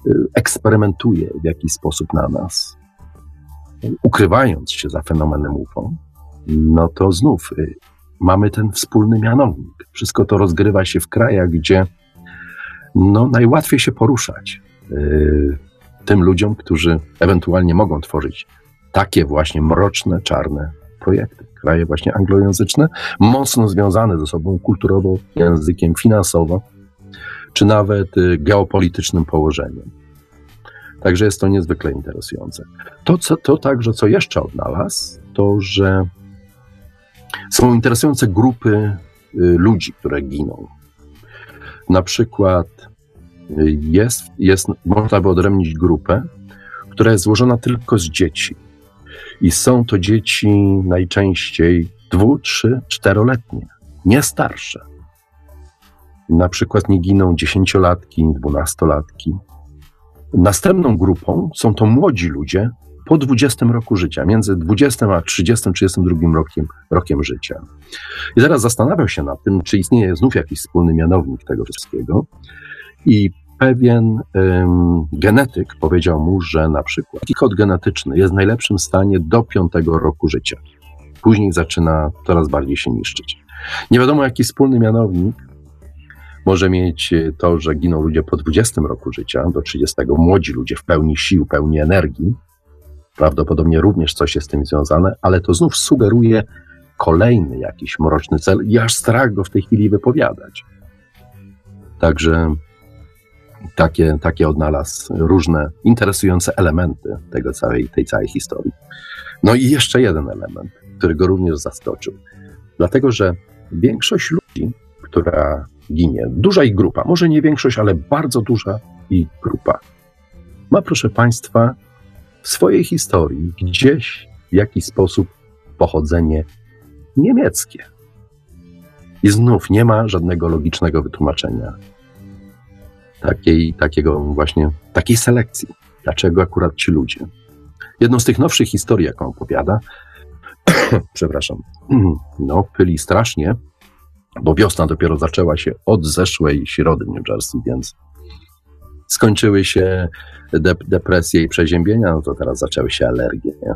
y, eksperymentuje w jakiś sposób na nas, ukrywając się za fenomenem UFO, no to znów y, mamy ten wspólny mianownik. Wszystko to rozgrywa się w krajach, gdzie no, najłatwiej się poruszać yy, tym ludziom, którzy ewentualnie mogą tworzyć takie właśnie mroczne, czarne projekty. Kraje właśnie anglojęzyczne, mocno związane ze sobą kulturowo, językiem, finansowo, czy nawet y, geopolitycznym położeniem. Także jest to niezwykle interesujące. To, co, to także, co jeszcze odnalazł, to, że są interesujące grupy y, ludzi, które giną. Na przykład y, jest, jest, można by odrębnić grupę, która jest złożona tylko z dzieci. I są to dzieci najczęściej dwu, trzy, czteroletnie, nie starsze. Na przykład nie giną dziesięciolatki, dwunastolatki. Następną grupą są to młodzi ludzie po 20 roku życia, między 20 a 30, 32 rokiem, rokiem życia. I zaraz zastanawiał się nad tym, czy istnieje znów jakiś wspólny mianownik tego wszystkiego. I pewien um, genetyk powiedział mu, że na przykład kod genetyczny jest w najlepszym stanie do 5 roku życia. Później zaczyna coraz bardziej się niszczyć. Nie wiadomo, jaki wspólny mianownik może mieć to, że giną ludzie po 20 roku życia, do 30, młodzi ludzie w pełni sił, pełni energii, Prawdopodobnie również coś jest z tym związane, ale to znów sugeruje kolejny jakiś mroczny cel i aż strach go w tej chwili wypowiadać. Także takie, takie odnalazł różne interesujące elementy tego całej, tej całej historii. No i jeszcze jeden element, który go również zaskoczył. Dlatego, że większość ludzi, która ginie, duża ich grupa, może nie większość, ale bardzo duża ich grupa, ma, proszę Państwa, w swojej historii gdzieś w jakiś sposób pochodzenie niemieckie. I znów nie ma żadnego logicznego wytłumaczenia takiej, takiego właśnie, takiej selekcji. Dlaczego akurat ci ludzie? Jedną z tych nowszych historii, jaką opowiada, przepraszam, no, pyli strasznie, bo wiosna dopiero zaczęła się od zeszłej środy w New Jersey, więc skończyły się depresje i przeziębienia, no to teraz zaczęły się alergie. Nie?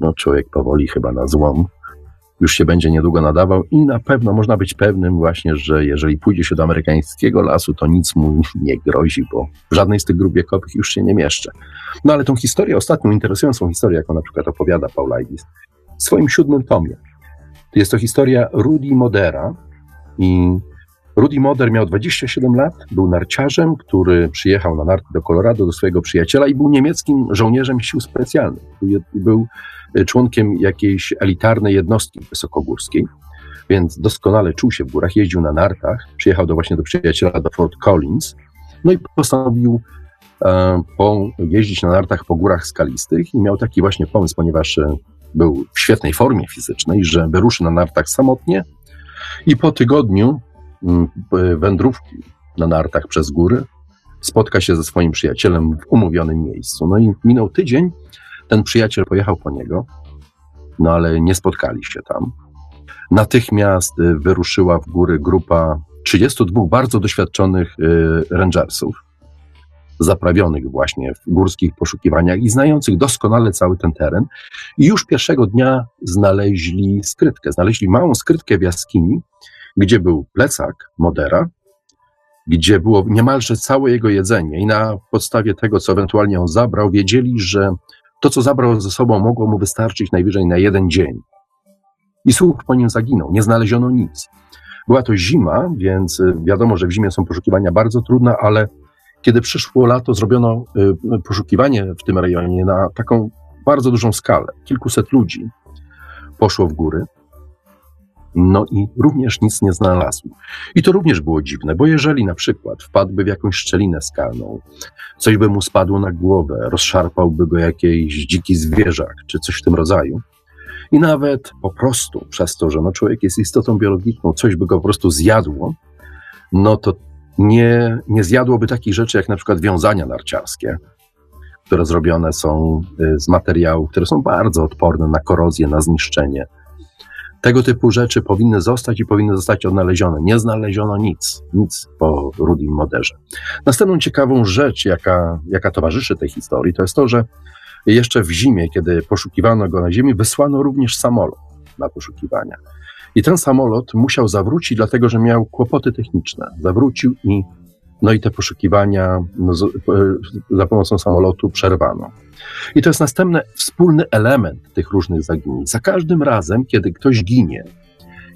No człowiek powoli chyba na złom już się będzie niedługo nadawał i na pewno można być pewnym właśnie, że jeżeli pójdzie się do amerykańskiego lasu, to nic mu nie grozi, bo w żadnej z tych grup wiekowych już się nie mieszczę. No ale tą historię, ostatnią interesującą historię, jaką na przykład opowiada Paulidis w swoim siódmym tomie, jest to historia Rudy Modera i Rudy Moder miał 27 lat, był narciarzem, który przyjechał na narty do Colorado do swojego przyjaciela i był niemieckim żołnierzem sił specjalnych. Był e, członkiem jakiejś elitarnej jednostki wysokogórskiej, więc doskonale czuł się w górach, jeździł na nartach, przyjechał do właśnie do przyjaciela do Fort Collins, no i postanowił e, po, jeździć na nartach po górach skalistych i miał taki właśnie pomysł, ponieważ e, był w świetnej formie fizycznej, że wyruszy na nartach samotnie i po tygodniu mm, wędrówki na nartach przez góry spotka się ze swoim przyjacielem w umówionym miejscu. No i minął tydzień, ten przyjaciel pojechał po niego, no ale nie spotkali się tam. Natychmiast y, wyruszyła w góry grupa 32 bardzo doświadczonych y, rangersów, zaprawionych właśnie w górskich poszukiwaniach i znających doskonale cały ten teren. I już pierwszego dnia znaleźli skrytkę. Znaleźli małą skrytkę w jaskini, gdzie był plecak Modera, gdzie było niemalże całe jego jedzenie, i na podstawie tego, co ewentualnie on zabrał, wiedzieli, że to, co zabrał ze sobą, mogło mu wystarczyć najwyżej na jeden dzień. I słuch po nim zaginął, nie znaleziono nic. Była to zima, więc y, wiadomo, że w zimie są poszukiwania bardzo trudne, ale kiedy przyszło lato, zrobiono y, poszukiwanie w tym rejonie na taką bardzo dużą skalę. Kilkuset ludzi poszło w góry. No i również nic nie znalazł. I to również było dziwne, bo jeżeli na przykład wpadłby w jakąś szczelinę skalną, coś by mu spadło na głowę, rozszarpałby go jakiś dziki zwierzak czy coś w tym rodzaju, i nawet po prostu przez to, że no człowiek jest istotą biologiczną, coś by go po prostu zjadło, no to nie, nie zjadłoby takich rzeczy jak na przykład wiązania narciarskie, które zrobione są y, z materiałów, które są bardzo odporne na korozję, na zniszczenie. Tego typu rzeczy powinny zostać i powinny zostać odnalezione. Nie znaleziono nic, nic po Rudim Moderze. Następną ciekawą rzecz, jaka, jaka towarzyszy tej historii, to jest to, że jeszcze w zimie, kiedy poszukiwano go na ziemi, wysłano również samolot na poszukiwania. I ten samolot musiał zawrócić, dlatego że miał kłopoty techniczne. Zawrócił i, no i te poszukiwania no, za pomocą samolotu przerwano. I to jest następny wspólny element tych różnych zaginień. Za każdym razem, kiedy ktoś ginie,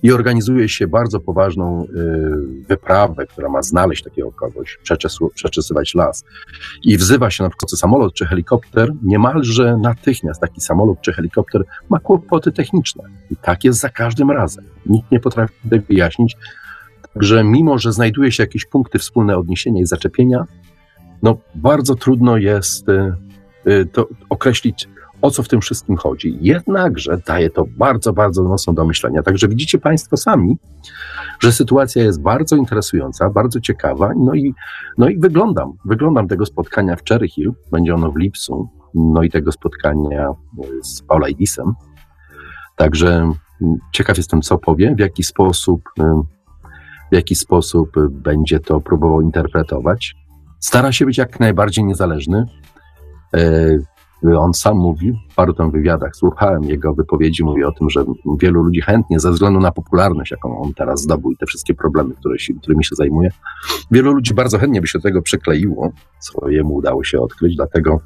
i organizuje się bardzo poważną y, wyprawę, która ma znaleźć takiego kogoś, przeczesywać las i wzywa się na przykład samolot czy helikopter, niemalże natychmiast taki samolot czy helikopter ma kłopoty techniczne. I tak jest za każdym razem. Nikt nie potrafi tego wyjaśnić. Także mimo, że znajduje się jakieś punkty wspólne odniesienia i zaczepienia, no bardzo trudno jest y, y, to określić, o co w tym wszystkim chodzi. Jednakże daje to bardzo, bardzo mocno do myślenia. Także widzicie Państwo sami, że sytuacja jest bardzo interesująca, bardzo ciekawa. No i, no i wyglądam, wyglądam tego spotkania w Cherry Hill, będzie ono w lipcu, no i tego spotkania z Paulaidisem. Także ciekaw jestem, co powie, w jaki sposób, w jaki sposób będzie to próbował interpretować. Stara się być jak najbardziej niezależny. On sam mówił w paru tam wywiadach, słuchałem jego wypowiedzi, mówi o tym, że wielu ludzi chętnie, ze względu na popularność, jaką on teraz zdobył i te wszystkie problemy, które się, którymi się zajmuje, wielu ludzi bardzo chętnie by się do tego przykleiło, co jemu udało się odkryć, dlatego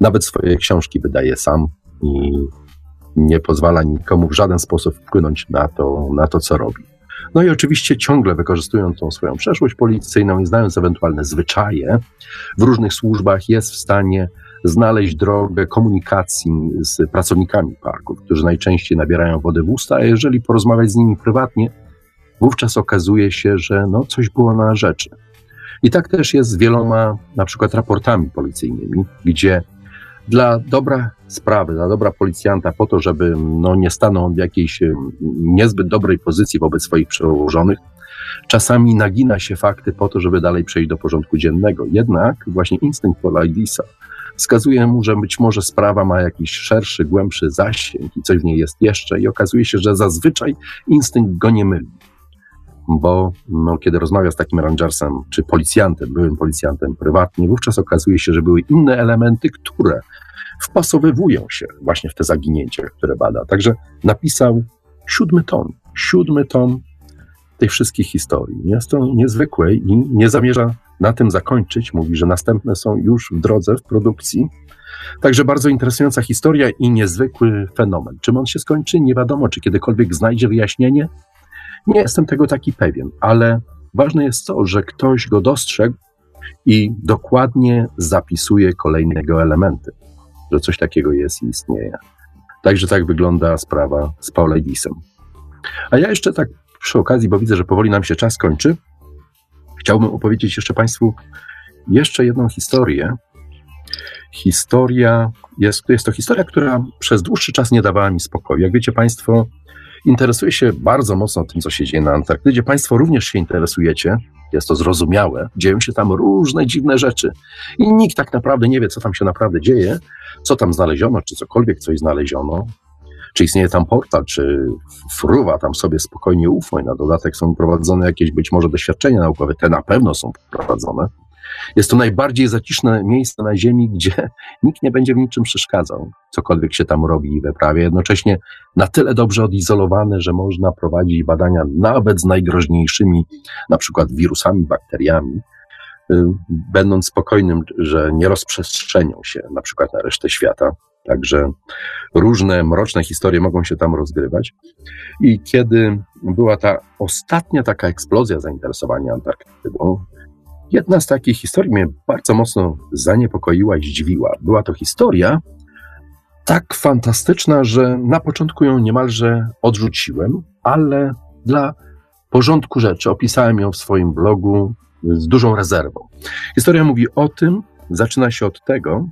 nawet swoje książki wydaje sam i nie pozwala nikomu w żaden sposób wpłynąć na to, na to co robi. No i oczywiście ciągle wykorzystując tą swoją przeszłość policyjną i znając ewentualne zwyczaje w różnych służbach, jest w stanie znaleźć drogę komunikacji z pracownikami parków, którzy najczęściej nabierają wody w usta, a jeżeli porozmawiać z nimi prywatnie, wówczas okazuje się, że no, coś było na rzeczy. I tak też jest z wieloma na przykład raportami policyjnymi, gdzie dla dobra sprawy, dla dobra policjanta, po to, żeby no, nie stanął w jakiejś niezbyt dobrej pozycji wobec swoich przełożonych, czasami nagina się fakty po to, żeby dalej przejść do porządku dziennego. Jednak właśnie instynkt Polaidisa wskazuje mu, że być może sprawa ma jakiś szerszy, głębszy zasięg i coś w niej jest jeszcze, i okazuje się, że zazwyczaj instynkt go nie myli. Bo no, kiedy rozmawia z takim rangersem, czy policjantem, byłym policjantem prywatnie, wówczas okazuje się, że były inne elementy, które wpasowywują się właśnie w te zaginięcia, które bada. Także napisał siódmy tom, siódmy tom tych wszystkich historii. Jest to niezwykłe i nie zamierza na tym zakończyć. Mówi, że następne są już w drodze, w produkcji. Także bardzo interesująca historia i niezwykły fenomen. Czym on się skończy? Nie wiadomo, czy kiedykolwiek znajdzie wyjaśnienie. Nie jestem tego taki pewien, ale ważne jest to, że ktoś go dostrzegł i dokładnie zapisuje kolejne jego elementy, że coś takiego jest i istnieje. Także tak wygląda sprawa z Paulaidisem. A ja jeszcze tak przy okazji, bo widzę, że powoli nam się czas kończy, Chciałbym opowiedzieć jeszcze Państwu jeszcze jedną historię, Historia, jest, jest to historia, która przez dłuższy czas nie dawała mi spokoju. Jak wiecie Państwo, interesuję się bardzo mocno tym, co się dzieje na Antarktydzie. Państwo również się interesujecie, jest to zrozumiałe. Dzieją się tam różne dziwne rzeczy i nikt tak naprawdę nie wie, co tam się naprawdę dzieje, co tam znaleziono, czy cokolwiek coś znaleziono. Czy istnieje tam portal, czy fruwa tam sobie spokojnie ufo i na dodatek są prowadzone jakieś być może doświadczenia naukowe, te na pewno są prowadzone. Jest to najbardziej zaciszne miejsce na Ziemi, gdzie nikt nie będzie w niczym przeszkadzał, cokolwiek się tam robi i wyprawia. Jednocześnie na tyle dobrze odizolowane, że można prowadzić badania nawet z najgroźniejszymi, na przykład wirusami, bakteriami, y, będąc spokojnym, że nie rozprzestrzenią się na przykład na resztę świata. Także różne mroczne historie mogą się tam rozgrywać. I kiedy była ta ostatnia taka eksplozja zainteresowania Antarktydą, jedna z takich historii mnie bardzo mocno zaniepokoiła i zdziwiła. Była to historia tak fantastyczna, że na początku ją niemalże odrzuciłem, ale dla porządku rzeczy opisałem ją w swoim blogu z dużą rezerwą. Historia mówi o tym, zaczyna się od tego,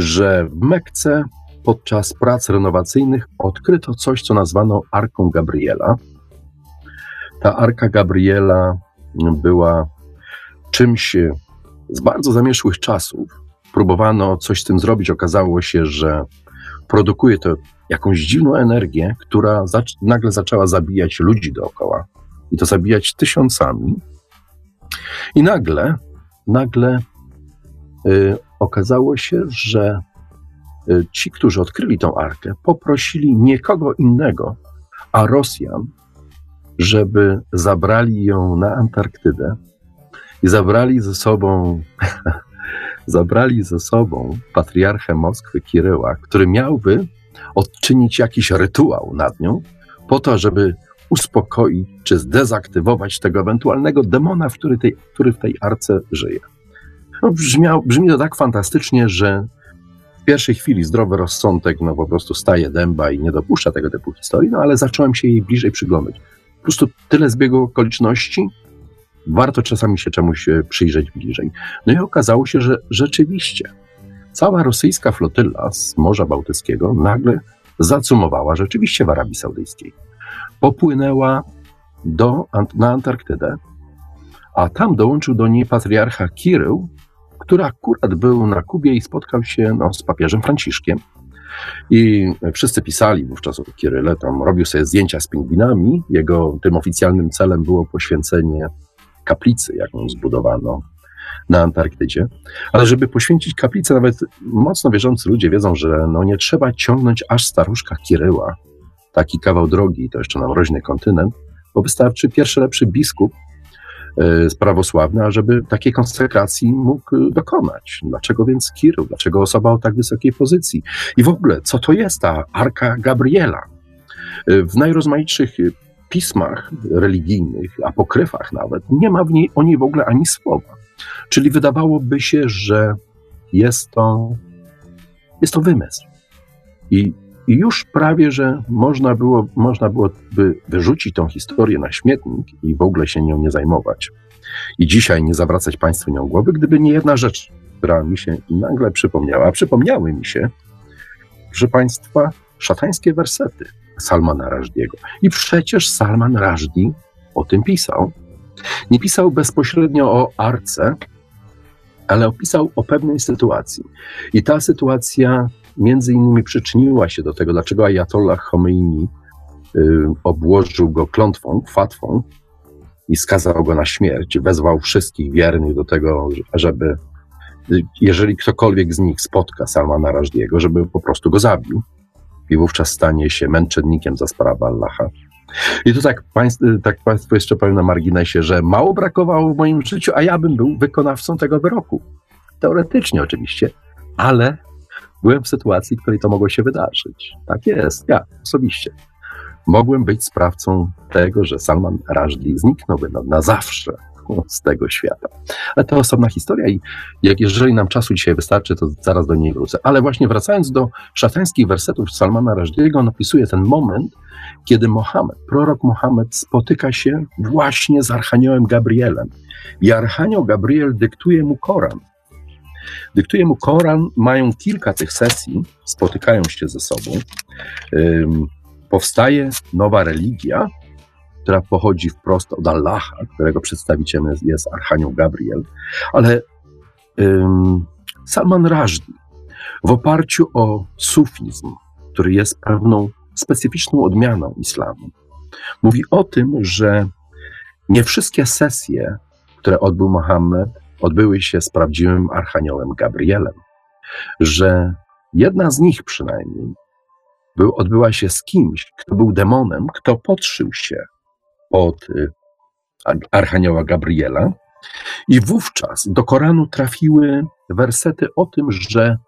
że w Mekce podczas prac renowacyjnych odkryto coś, co nazwano Arką Gabriela. Ta Arka Gabriela była czymś z bardzo zamieszłych czasów. Próbowano coś z tym zrobić. Okazało się, że produkuje to jakąś dziwną energię, która zac nagle zaczęła zabijać ludzi dookoła. I to zabijać tysiącami. I nagle, nagle y, okazało się, że y, ci, którzy odkryli tą arkę, poprosili nie kogo innego, a Rosjan, żeby zabrali ją na Antarktydę i zabrali ze sobą zabrali ze sobą patriarchę Moskwy Kiryła, który miałby odczynić jakiś rytuał nad nią, po to, żeby uspokoić czy zdezaktywować tego ewentualnego demona, który, tej, który w tej arce żyje. No, brzmiał, brzmi to tak fantastycznie, że w pierwszej chwili zdrowy rozsądek no, po prostu staje dęba i nie dopuszcza tego typu historii, no ale zacząłem się jej bliżej przyglądać. Po prostu tyle zbiegu okoliczności, warto czasami się czemuś e, przyjrzeć bliżej. No i okazało się, że rzeczywiście cała rosyjska flotylla z Morza Bałtyckiego nagle zacumowała rzeczywiście w Arabii Saudyjskiej. Popłynęła do, na Antarktydę, a tam dołączył do niej patriarcha Kirył, który akurat był na Kubie i spotkał się no, z papieżem Franciszkiem. I wszyscy pisali wówczas o Kiryle, tam robił sobie zdjęcia z pingwinami. Jego tym oficjalnym celem było poświęcenie kaplicy, jaką zbudowano na Antarktydzie. Ale żeby poświęcić kaplicę, nawet mocno wierzący ludzie wiedzą, że no nie trzeba ciągnąć aż staruszka Kiryła, taki kawał drogi, to jeszcze na mroźny kontynent, bo wystarczy pierwszy lepszy biskup prawosławny, ażeby takiej konsekracji mógł dokonać. Dlaczego więc Kirył? Dlaczego osoba o tak wysokiej pozycji? I w ogóle, co to jest ta Arka Gabriela? E, w najrozmaitszych pismach religijnych, apokryfach nawet, nie ma w niej o niej w ogóle ani słowa. Czyli wydawałoby się, że jest to, jest to wymysł. I, I już prawie, że można było, można byłoby wyrzucić tą historię na śmietnik i w ogóle się nią nie zajmować. I dzisiaj nie zawracać Państwu nią głowy, gdyby nie jedna rzecz, która mi się nagle przypomniała. A przypomniały mi się, proszę Państwa, szatańskie wersety Salmana Rajdiego. I przecież Salman Rajdi o tym pisał. Nie pisał bezpośrednio o arce, ale opisał o pewnej sytuacji. I ta sytuacja między innymi przyczyniła się do tego, dlaczego Ayatollah Khomeini y, obłożył go klątwą, fatwą i skazał go na śmierć. Wezwał wszystkich wiernych do tego, żeby jeżeli ktokolwiek z nich spotka Salmana Rajdiego, żeby po prostu go zabił i wówczas stanie się męczennikiem za sprawę Allaha. I tu tak, państw, tak Państwu jeszcze powiem na marginesie, że mało brakowało w moim życiu, a ja bym był wykonawcą tego wyroku. Teoretycznie oczywiście, ale byłem w sytuacji, w której to mogło się wydarzyć. Tak jest, ja osobiście. Mogłem być sprawcą tego, że Salman Rushdie zniknąłby na, na zawsze z tego świata. Ale to osobna historia i jak jeżeli nam czasu dzisiaj wystarczy, to zaraz do niej wrócę. Ale właśnie wracając do szatańskich wersetów Salmana Rajdiego, on opisuje ten moment, kiedy Mohamed, prorok Mohamed spotyka się właśnie z Archaniołem Gabrielem. I Archanioł Gabriel dyktuje mu Koran. Dyktuje mu Koran, mają kilka tych sesji, spotykają się ze sobą. Powstaje nowa religia, która pochodzi wprost od Allaha, którego przedstawicielem jest, Archanioł Gabriel, ale Salman Rushdie w oparciu o sufizm, który jest pewną specyficzną odmianą islamu, mówi o tym, że nie wszystkie sesje, które odbył Mohammed, odbyły się z prawdziwym Archaniołem Gabrielem, że jedna z nich przynajmniej był, odbyła się z kimś, kto był demonem, kto podszył się od y, Archanioła Gabriela. I wówczas do Koranu trafiły wersety o tym, że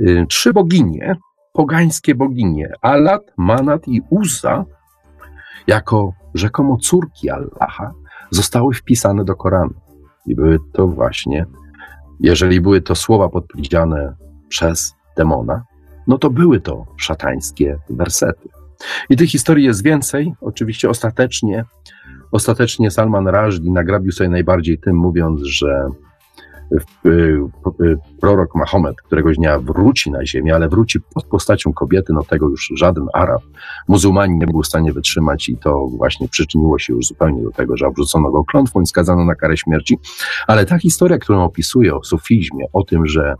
y, trzy boginie, pogańskie boginie, Alat, Manat i Uza, jako rzekomo córki Allaha, zostały wpisane do Koranu. I były to właśnie, jeżeli były to słowa podpowiedziane przez demona, no to były to szatańskie wersety. I tych historii jest więcej. Oczywiście ostatecznie, ostatecznie Salman Rushdie nagrabił sobie najbardziej tym, mówiąc, że prorok Mahomet któregoś dnia wróci na ziemię, ale wróci pod postacią kobiety, no tego już żaden Arab, muzułmanin nie był w stanie wytrzymać i to właśnie przyczyniło się już zupełnie do tego, że obrzucono go klątwą i skazano na karę śmierci. Ale ta historia, którą opisuje o sufizmie, o tym, że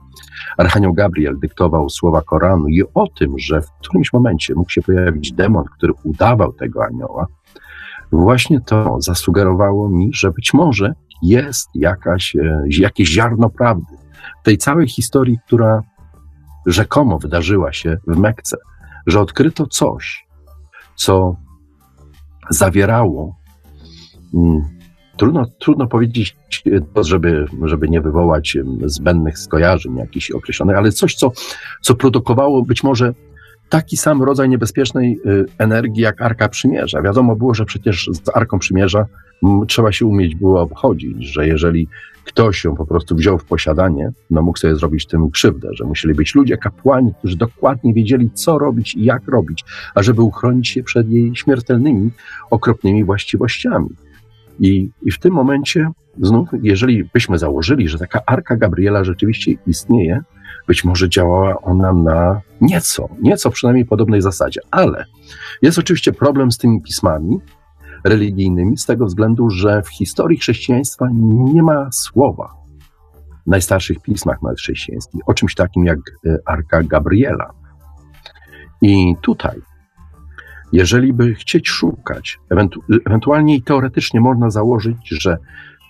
Archanioł Gabriel dyktował słowa Koranu i o tym, że w którymś momencie mógł się pojawić demon, który udawał tego anioła, właśnie to zasugerowało mi, że być może jest jakaś, e, jakieś ziarno prawdy w tej całej historii, która rzekomo wydarzyła się w Mekce, że odkryto coś, co zawierało, hmm, trudno, trudno powiedzieć, żeby, żeby nie wywołać zbędnych skojarzeń jakichś określonych, ale coś, co, co produkowało być może taki sam rodzaj niebezpiecznej y, energii jak Arka Przymierza. Wiadomo było, że przecież z Arką Przymierza trzeba się umieć było obchodzić, że jeżeli ktoś ją po prostu wziął w posiadanie, no mógł sobie zrobić tym krzywdę, że musieli być ludzie, kapłani, którzy dokładnie wiedzieli, co robić i jak robić, ażeby uchronić się przed jej śmiertelnymi, okropnymi właściwościami. I, I w tym momencie, znów, jeżeli byśmy założyli, że taka Arka Gabriela rzeczywiście istnieje, być może działała ona na nieco, nieco przynajmniej podobnej zasadzie, ale jest oczywiście problem z tymi pismami religijnymi z tego względu, że w historii chrześcijaństwa nie ma słowa w najstarszych pismach chrześcijańskich o czymś takim jak e, Arka Gabriela. I tutaj, jeżeli by chcieć szukać, ewentu ewentualnie i teoretycznie można założyć, że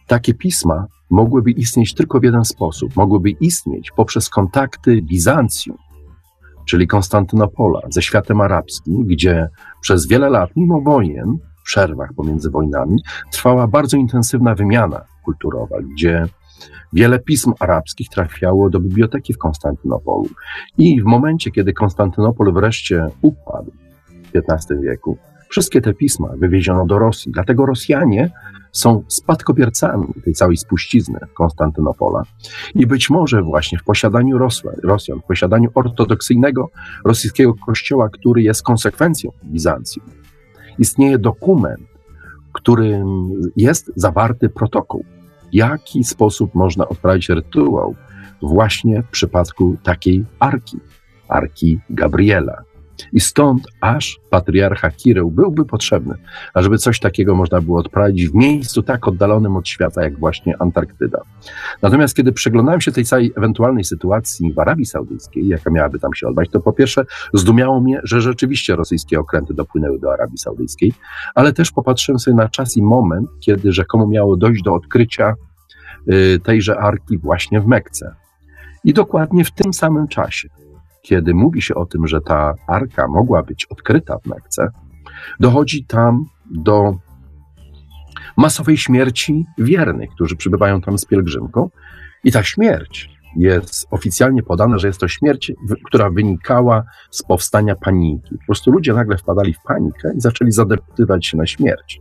takie pisma mogłyby istnieć tylko w jeden sposób. Mogłyby istnieć poprzez kontakty Bizancjum, czyli Konstantynopola, ze światem arabskim, gdzie przez wiele lat, mimo wojen, przerwach pomiędzy wojnami, trwała bardzo intensywna wymiana kulturowa, gdzie wiele pism arabskich trafiało do biblioteki w Konstantynopolu. I w momencie, kiedy Konstantynopol wreszcie upadł w XV wieku, wszystkie te pisma wywieziono do Rosji. Dlatego Rosjanie są spadkobiercami tej całej spuścizny Konstantynopola. I być może właśnie w posiadaniu Rosjan, w posiadaniu ortodoksyjnego rosyjskiego kościoła, który jest konsekwencją Bizancjum, istnieje dokument, którym jest zawarty protokół, w jaki sposób można odprawić rytuał właśnie w przypadku takiej arki, arki Gabriela. I stąd aż patriarcha Kirył byłby potrzebny, ażeby coś takiego można było odprawić w miejscu tak oddalonym od świata, jak właśnie Antarktyda. Natomiast kiedy przyglądałem się tej całej ewentualnej sytuacji w Arabii Saudyjskiej, jaka miałaby tam się odbyć, to po pierwsze zdumiało mnie, że rzeczywiście rosyjskie okręty dopłynęły do Arabii Saudyjskiej, ale też popatrzyłem sobie na czas i moment, kiedy rzekomo miało dojść do odkrycia y, tejże arki właśnie w Mekce. I dokładnie w tym samym czasie kiedy mówi się o tym, że ta arka mogła być odkryta w Mekce, dochodzi tam do masowej śmierci wiernych, którzy przybywają tam z pielgrzymką. I ta śmierć jest oficjalnie podana, że jest to śmierć, która wynikała z powstania paniki. Po prostu ludzie nagle wpadali w panikę i zaczęli zadeptywać się na śmierć.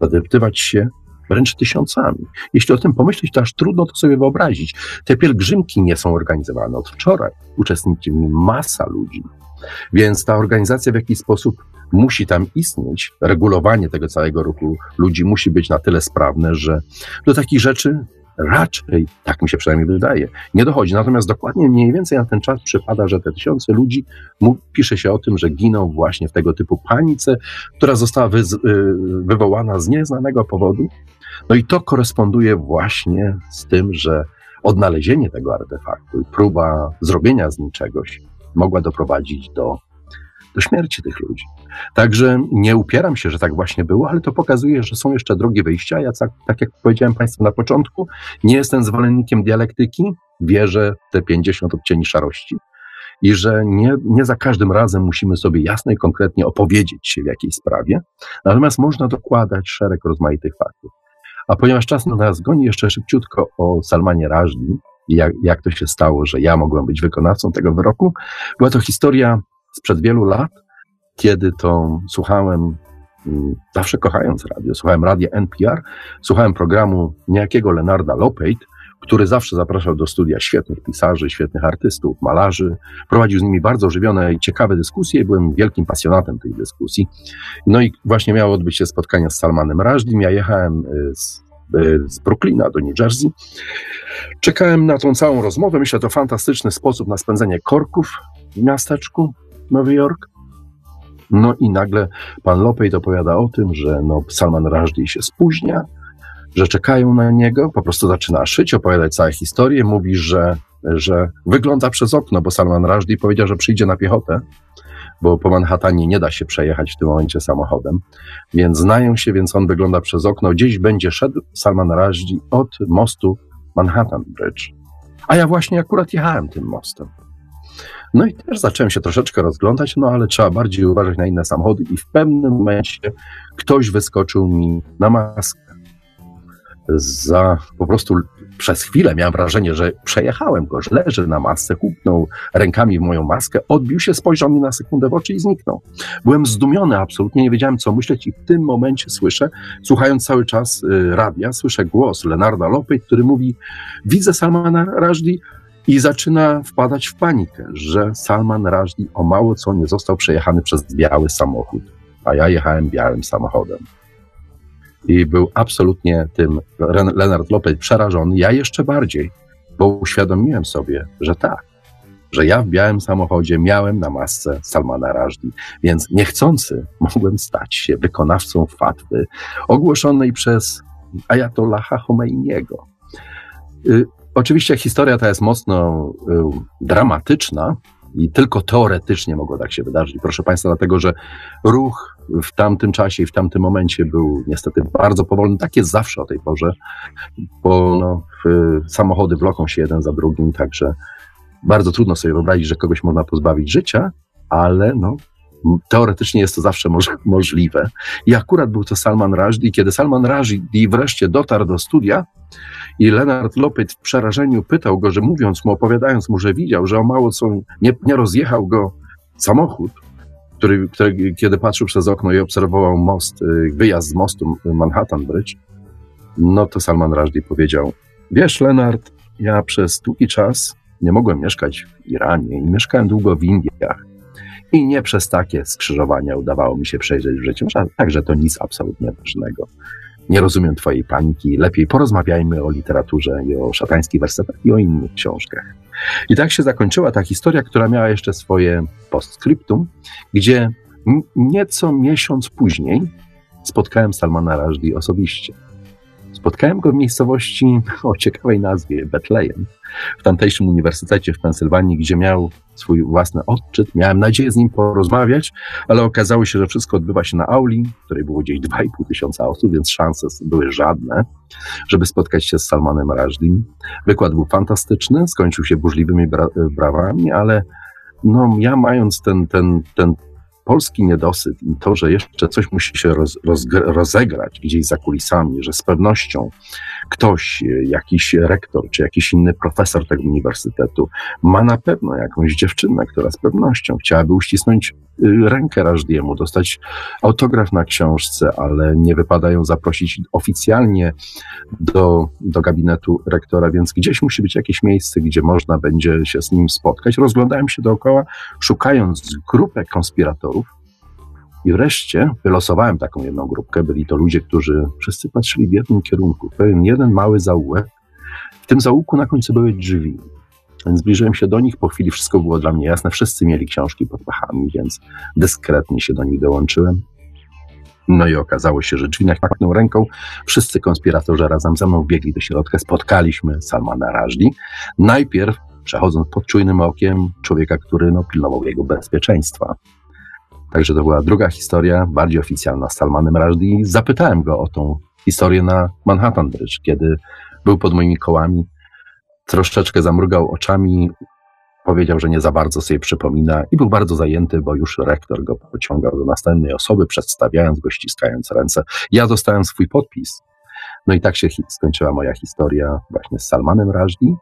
Zadeptywać się wręcz tysiącami. Jeśli o tym pomyśleć, to aż trudno to sobie wyobrazić. Te pielgrzymki nie są organizowane od wczoraj. Uczestniczy w nim masa ludzi. Więc ta organizacja w jakiś sposób musi tam istnieć. Regulowanie tego całego ruchu ludzi musi być na tyle sprawne, że do takich rzeczy raczej, tak mi się przynajmniej wydaje, nie dochodzi. Natomiast dokładnie mniej więcej na ten czas przypada, że te tysiące ludzi, pisze się o tym, że giną właśnie w tego typu panice, która została y, wywołana z nieznanego powodu. No i to koresponduje właśnie z tym, że odnalezienie tego artefaktu, próba zrobienia z nim czegoś mogła doprowadzić do, do śmierci tych ludzi. Także nie upieram się, że tak właśnie było, ale to pokazuje, że są jeszcze drogie wyjścia. Ja, tak, tak jak powiedziałem Państwu na początku, nie jestem zwolennikiem dialektyki, wierzę w te 50 odcieni szarości i że nie, nie za każdym razem musimy sobie jasno i konkretnie opowiedzieć się w jakiejś sprawie, natomiast można dokładać szereg rozmaitych faktów. A ponieważ czas na nas goni, jeszcze szybciutko o Salmanie Rażni i jak, jak to się stało, że ja mogłem być wykonawcą tego wyroku. Była to historia sprzed wielu lat, kiedy to słuchałem, mm, zawsze kochając radio, słuchałem radia NPR, słuchałem programu niejakiego Lenarda Lopate, który zawsze zapraszał do studia świetnych pisarzy, świetnych artystów, malarzy. Prowadził z nimi bardzo ożywione i ciekawe dyskusje i byłem wielkim pasjonatem tej dyskusji. No i właśnie miało odbyć się spotkanie z Salmanem Rajdim. Ja jechałem y, z, y, z Brooklyna do New Jersey. Czekałem na tą całą rozmowę. Myślę, to fantastyczny sposób na spędzenie korków w miasteczku Nowy Jork. No i nagle pan Lopej opowiada o tym, że no, Salman Rushdie się spóźnia, że czekają na niego, po prostu zaczyna szyć, opowiadać całą historię, mówi, że, że wygląda przez okno, bo Salman Rushdie powiedział, że przyjdzie na piechotę, bo po Manhattanie nie da się przejechać w tym momencie samochodem, więc znają się, więc on wygląda przez okno, gdzieś będzie szedł Salman Rushdie od mostu Manhattan Bridge. A ja właśnie akurat jechałem tym mostem. No i też zacząłem się troszeczkę rozglądać, no ale trzeba bardziej uważać na inne samochody i w pewnym momencie ktoś wyskoczył mi na maskę. Za po prostu przez chwilę miałem wrażenie, że przejechałem go, że leży na masce, kupnął rękami w moją maskę, odbił się, spojrzał mi na sekundę w oczy i zniknął. Byłem zdumiony, absolutnie nie wiedziałem, co myśleć i w tym momencie słyszę, słuchając cały czas y, radia, słyszę głos Lenarda Lopy, który mówi, widzę Salmana Rushdie, i zaczyna wpadać w panikę, że Salman Rushdie o mało co nie został przejechany przez biały samochód, a ja jechałem białym samochodem. I był absolutnie tym Leonard Lopez przerażony, ja jeszcze bardziej, bo uświadomiłem sobie, że tak, że ja w białym samochodzie miałem na masce Salmana Rushdie, więc niechcący mogłem stać się wykonawcą fatwy ogłoszonej przez Ayatollaha Khomeiniego. Y, Oczywiście historia ta jest mocno y, dramatyczna i tylko teoretycznie mogło tak się wydarzyć. Proszę Państwa, dlatego że ruch w tamtym czasie i w tamtym momencie był niestety bardzo powolny. Tak jest zawsze o tej porze, bo no, samochody wloką się jeden za drugim, także bardzo trudno sobie wyobrazić, że kogoś można pozbawić życia, ale no, teoretycznie jest to zawsze moż, możliwe. I akurat był to Salman Rushdie. Kiedy Salman Rushdie wreszcie dotarł do studia i Leonard Lopet w przerażeniu pytał go, że mówiąc mu, opowiadając mu, że widział, że o mało co nie, nie rozjechał go samochód, który, który, kiedy patrzył przez okno i obserwował most, y, wyjazd z mostu Manhattan Bridge, no to Salman Rushdie powiedział, wiesz Leonard, ja przez długi czas nie mogłem mieszkać w Iranie i mieszkałem długo w Indiach. I nie przez takie skrzyżowania udawało mi się przejrzeć w życiu. Także to nic absolutnie ważnego. Nie rozumiem Twojej paniki. Lepiej porozmawiajmy o literaturze i o szatańskich wersetach i o innych książkach. I tak się zakończyła ta historia, która miała jeszcze swoje postscriptum, gdzie nieco miesiąc później spotkałem Salmana Rushdie osobiście. Spotkałem go w miejscowości o ciekawej nazwie Betlejem, w tamtejszym uniwersytecie w Pensylwanii, gdzie miał swój własny odczyt. Miałem nadzieję z nim porozmawiać, ale okazało się, że wszystko odbywa się na auli, w której było gdzieś 2,5 tysiąca osób, więc szanse były żadne, żeby spotkać się z Salmanem Rajdim. Wykład był fantastyczny, skończył się burzliwymi bra brawami, ale no, ja mając ten, ten, ten polski niedosyt i to, że jeszcze coś musi się roz, rozegrać gdzieś za kulisami, że z pewnością ktoś, jakiś rektor czy jakiś inny profesor tego uniwersytetu ma na pewno jakąś dziewczynę, która z pewnością chciałaby uścisnąć y, rękę Rażdiemu, dostać autograf na książce, ale nie wypada ją zaprosić oficjalnie do, do gabinetu rektora, więc gdzieś musi być jakieś miejsce, gdzie można będzie się z nim spotkać. Rozglądałem się dookoła, szukając grupę konspiratorów, i wreszcie wylosowałem taką jedną grupkę. Byli to ludzie, którzy wszyscy patrzyli w jednym kierunku. Pewien jeden mały zaułek W tym zaułku na końcu były drzwi. Więc zbliżyłem się do nich, po chwili wszystko było dla mnie jasne, wszyscy mieli książki pod pachami, więc dyskretnie się do nich dołączyłem. No i okazało się, że drzwi machnął ręką. Wszyscy konspiratorzy razem ze mną biegli do środka. Spotkaliśmy Salmana Rażdi. Najpierw przechodząc pod czujnym okiem człowieka, który no, pilnował jego bezpieczeństwa. Także to była druga historia, bardziej oficjalna z Salmanem Rażdi. Zapytałem go o tą historię na Manhattan Bridge, kiedy był pod moimi kołami. Troszeczkę zamrugał oczami, powiedział, że nie za bardzo sobie przypomina i był bardzo zajęty, bo już rektor go pociągał do następnej osoby, przedstawiając go, ściskając ręce. Ja dostałem swój podpis. No i tak się skończyła moja historia właśnie z Salmanem Rażdi,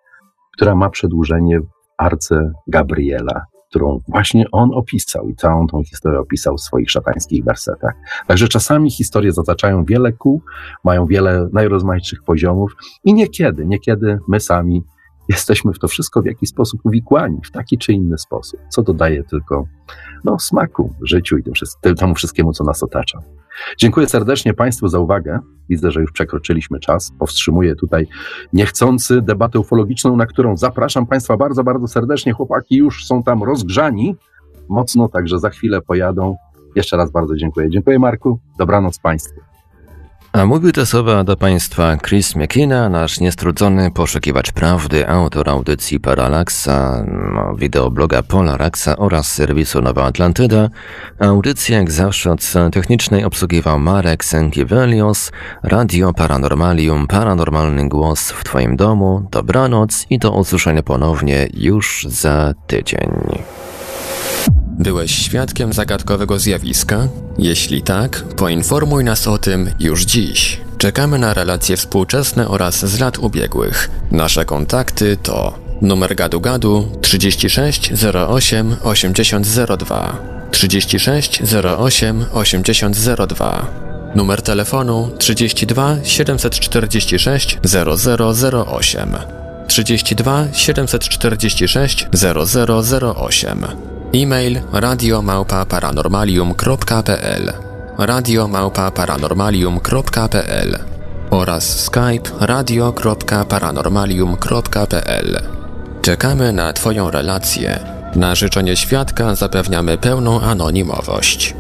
która ma przedłużenie w Arce Gabriela, którą właśnie on opisał i całą tą historię opisał w swoich szatańskich wersetach. Także czasami historie zataczają wiele kół, mają wiele najrozmaitszych poziomów i niekiedy, niekiedy my sami jesteśmy w to wszystko w jakiś sposób uwikłani, w taki czy inny sposób, co dodaje tylko no, smaku życiu i tym, temu wszystkiemu, co nas otacza. Dziękuję serdecznie Państwu za uwagę. Widzę, że już przekroczyliśmy czas. Powstrzymuję tutaj niechcący debatę ufologiczną, na którą zapraszam Państwa bardzo, bardzo serdecznie. Chłopaki już są tam rozgrzani mocno, także za chwilę pojadą. Jeszcze raz bardzo dziękuję. Dziękuję Marku. Dobranoc Państwu. A mówił te słowa do Państwa Chris McKenna, nasz niestrudzony poszukiwacz prawdy, autor audycji Paralaxa, no, wideobloga Polaraxa oraz serwisu Nowa Atlantyda. Audycję jak zawsze od technicznej obsługiwał Marek Sękiewelios, Radio Paranormalium, paranormalny głos w Twoim domu. Dobranoc i do usłyszenia ponownie już za tydzień. Byłeś świadkiem zagadkowego zjawiska? Jeśli tak, poinformuj nas o tym już dziś. Czekamy na relacje współczesne oraz z lat ubiegłych. Nasze kontakty to numer gadu gadu 36 08 8002 36 08 8002 Numer telefonu 32 746 0008 32 746 0008 E-mail radiomałpa-paranormalium.pl radiomałpa-paranormalium.pl oraz skype radio.paranormalium.pl Czekamy na Twoją relację. Na życzenie świadka zapewniamy pełną anonimowość.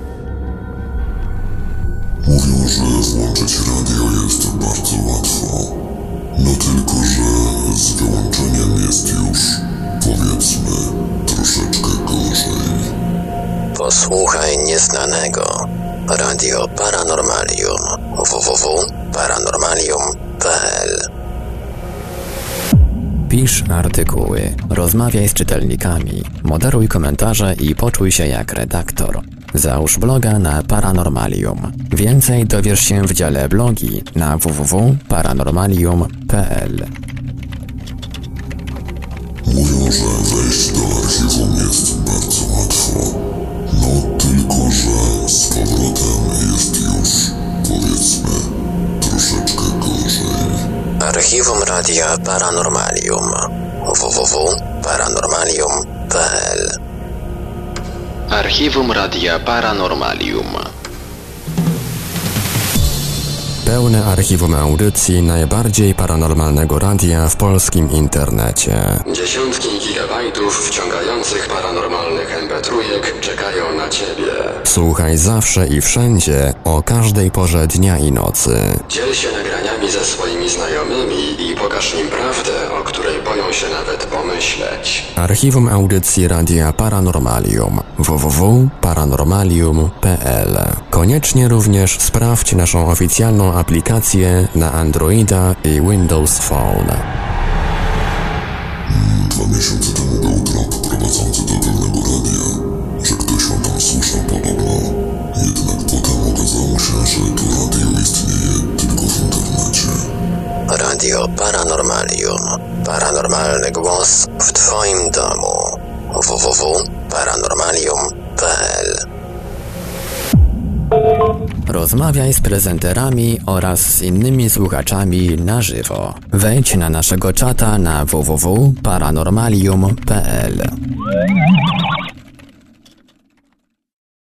Mówią, że włączyć radio jest bardzo łatwo. No tylko, że z wyłączeniem jest już, Posłuchaj nieznanego. Radio Paranormalium www.paranormalium.pl Pisz artykuły, rozmawiaj z czytelnikami, moderuj komentarze i poczuj się jak redaktor. Załóż bloga na Paranormalium. Więcej dowiesz się w dziale blogi na www.paranormalium.pl Mówią, że Archiwum Radia Paranormalium www.paranormalium.pl Archiwum Radia Paranormalium Pełne archiwum audycji najbardziej paranormalnego radia w polskim internecie. Dziesiątki gigabajtów wciągających paranormalnych mp3 czekają na Ciebie. Słuchaj zawsze i wszędzie, o każdej porze dnia i nocy. Dziel się nagraniami ze swoimi znajomymi i pokaż im prawdę, o której boją się nawet pomyśleć. Archiwum audycji Radia Paranormalium www.paranormalium.pl Koniecznie również sprawdź naszą oficjalną aplikację na Androida i Windows Phone. Dwa miesiące temu był trop prowadzący do pewnego radia, Radio Paranormalium. Paranormalny głos w Twoim domu. www.paranormalium.pl Rozmawiaj z prezenterami oraz z innymi słuchaczami na żywo. Wejdź na naszego czata na www.paranormalium.pl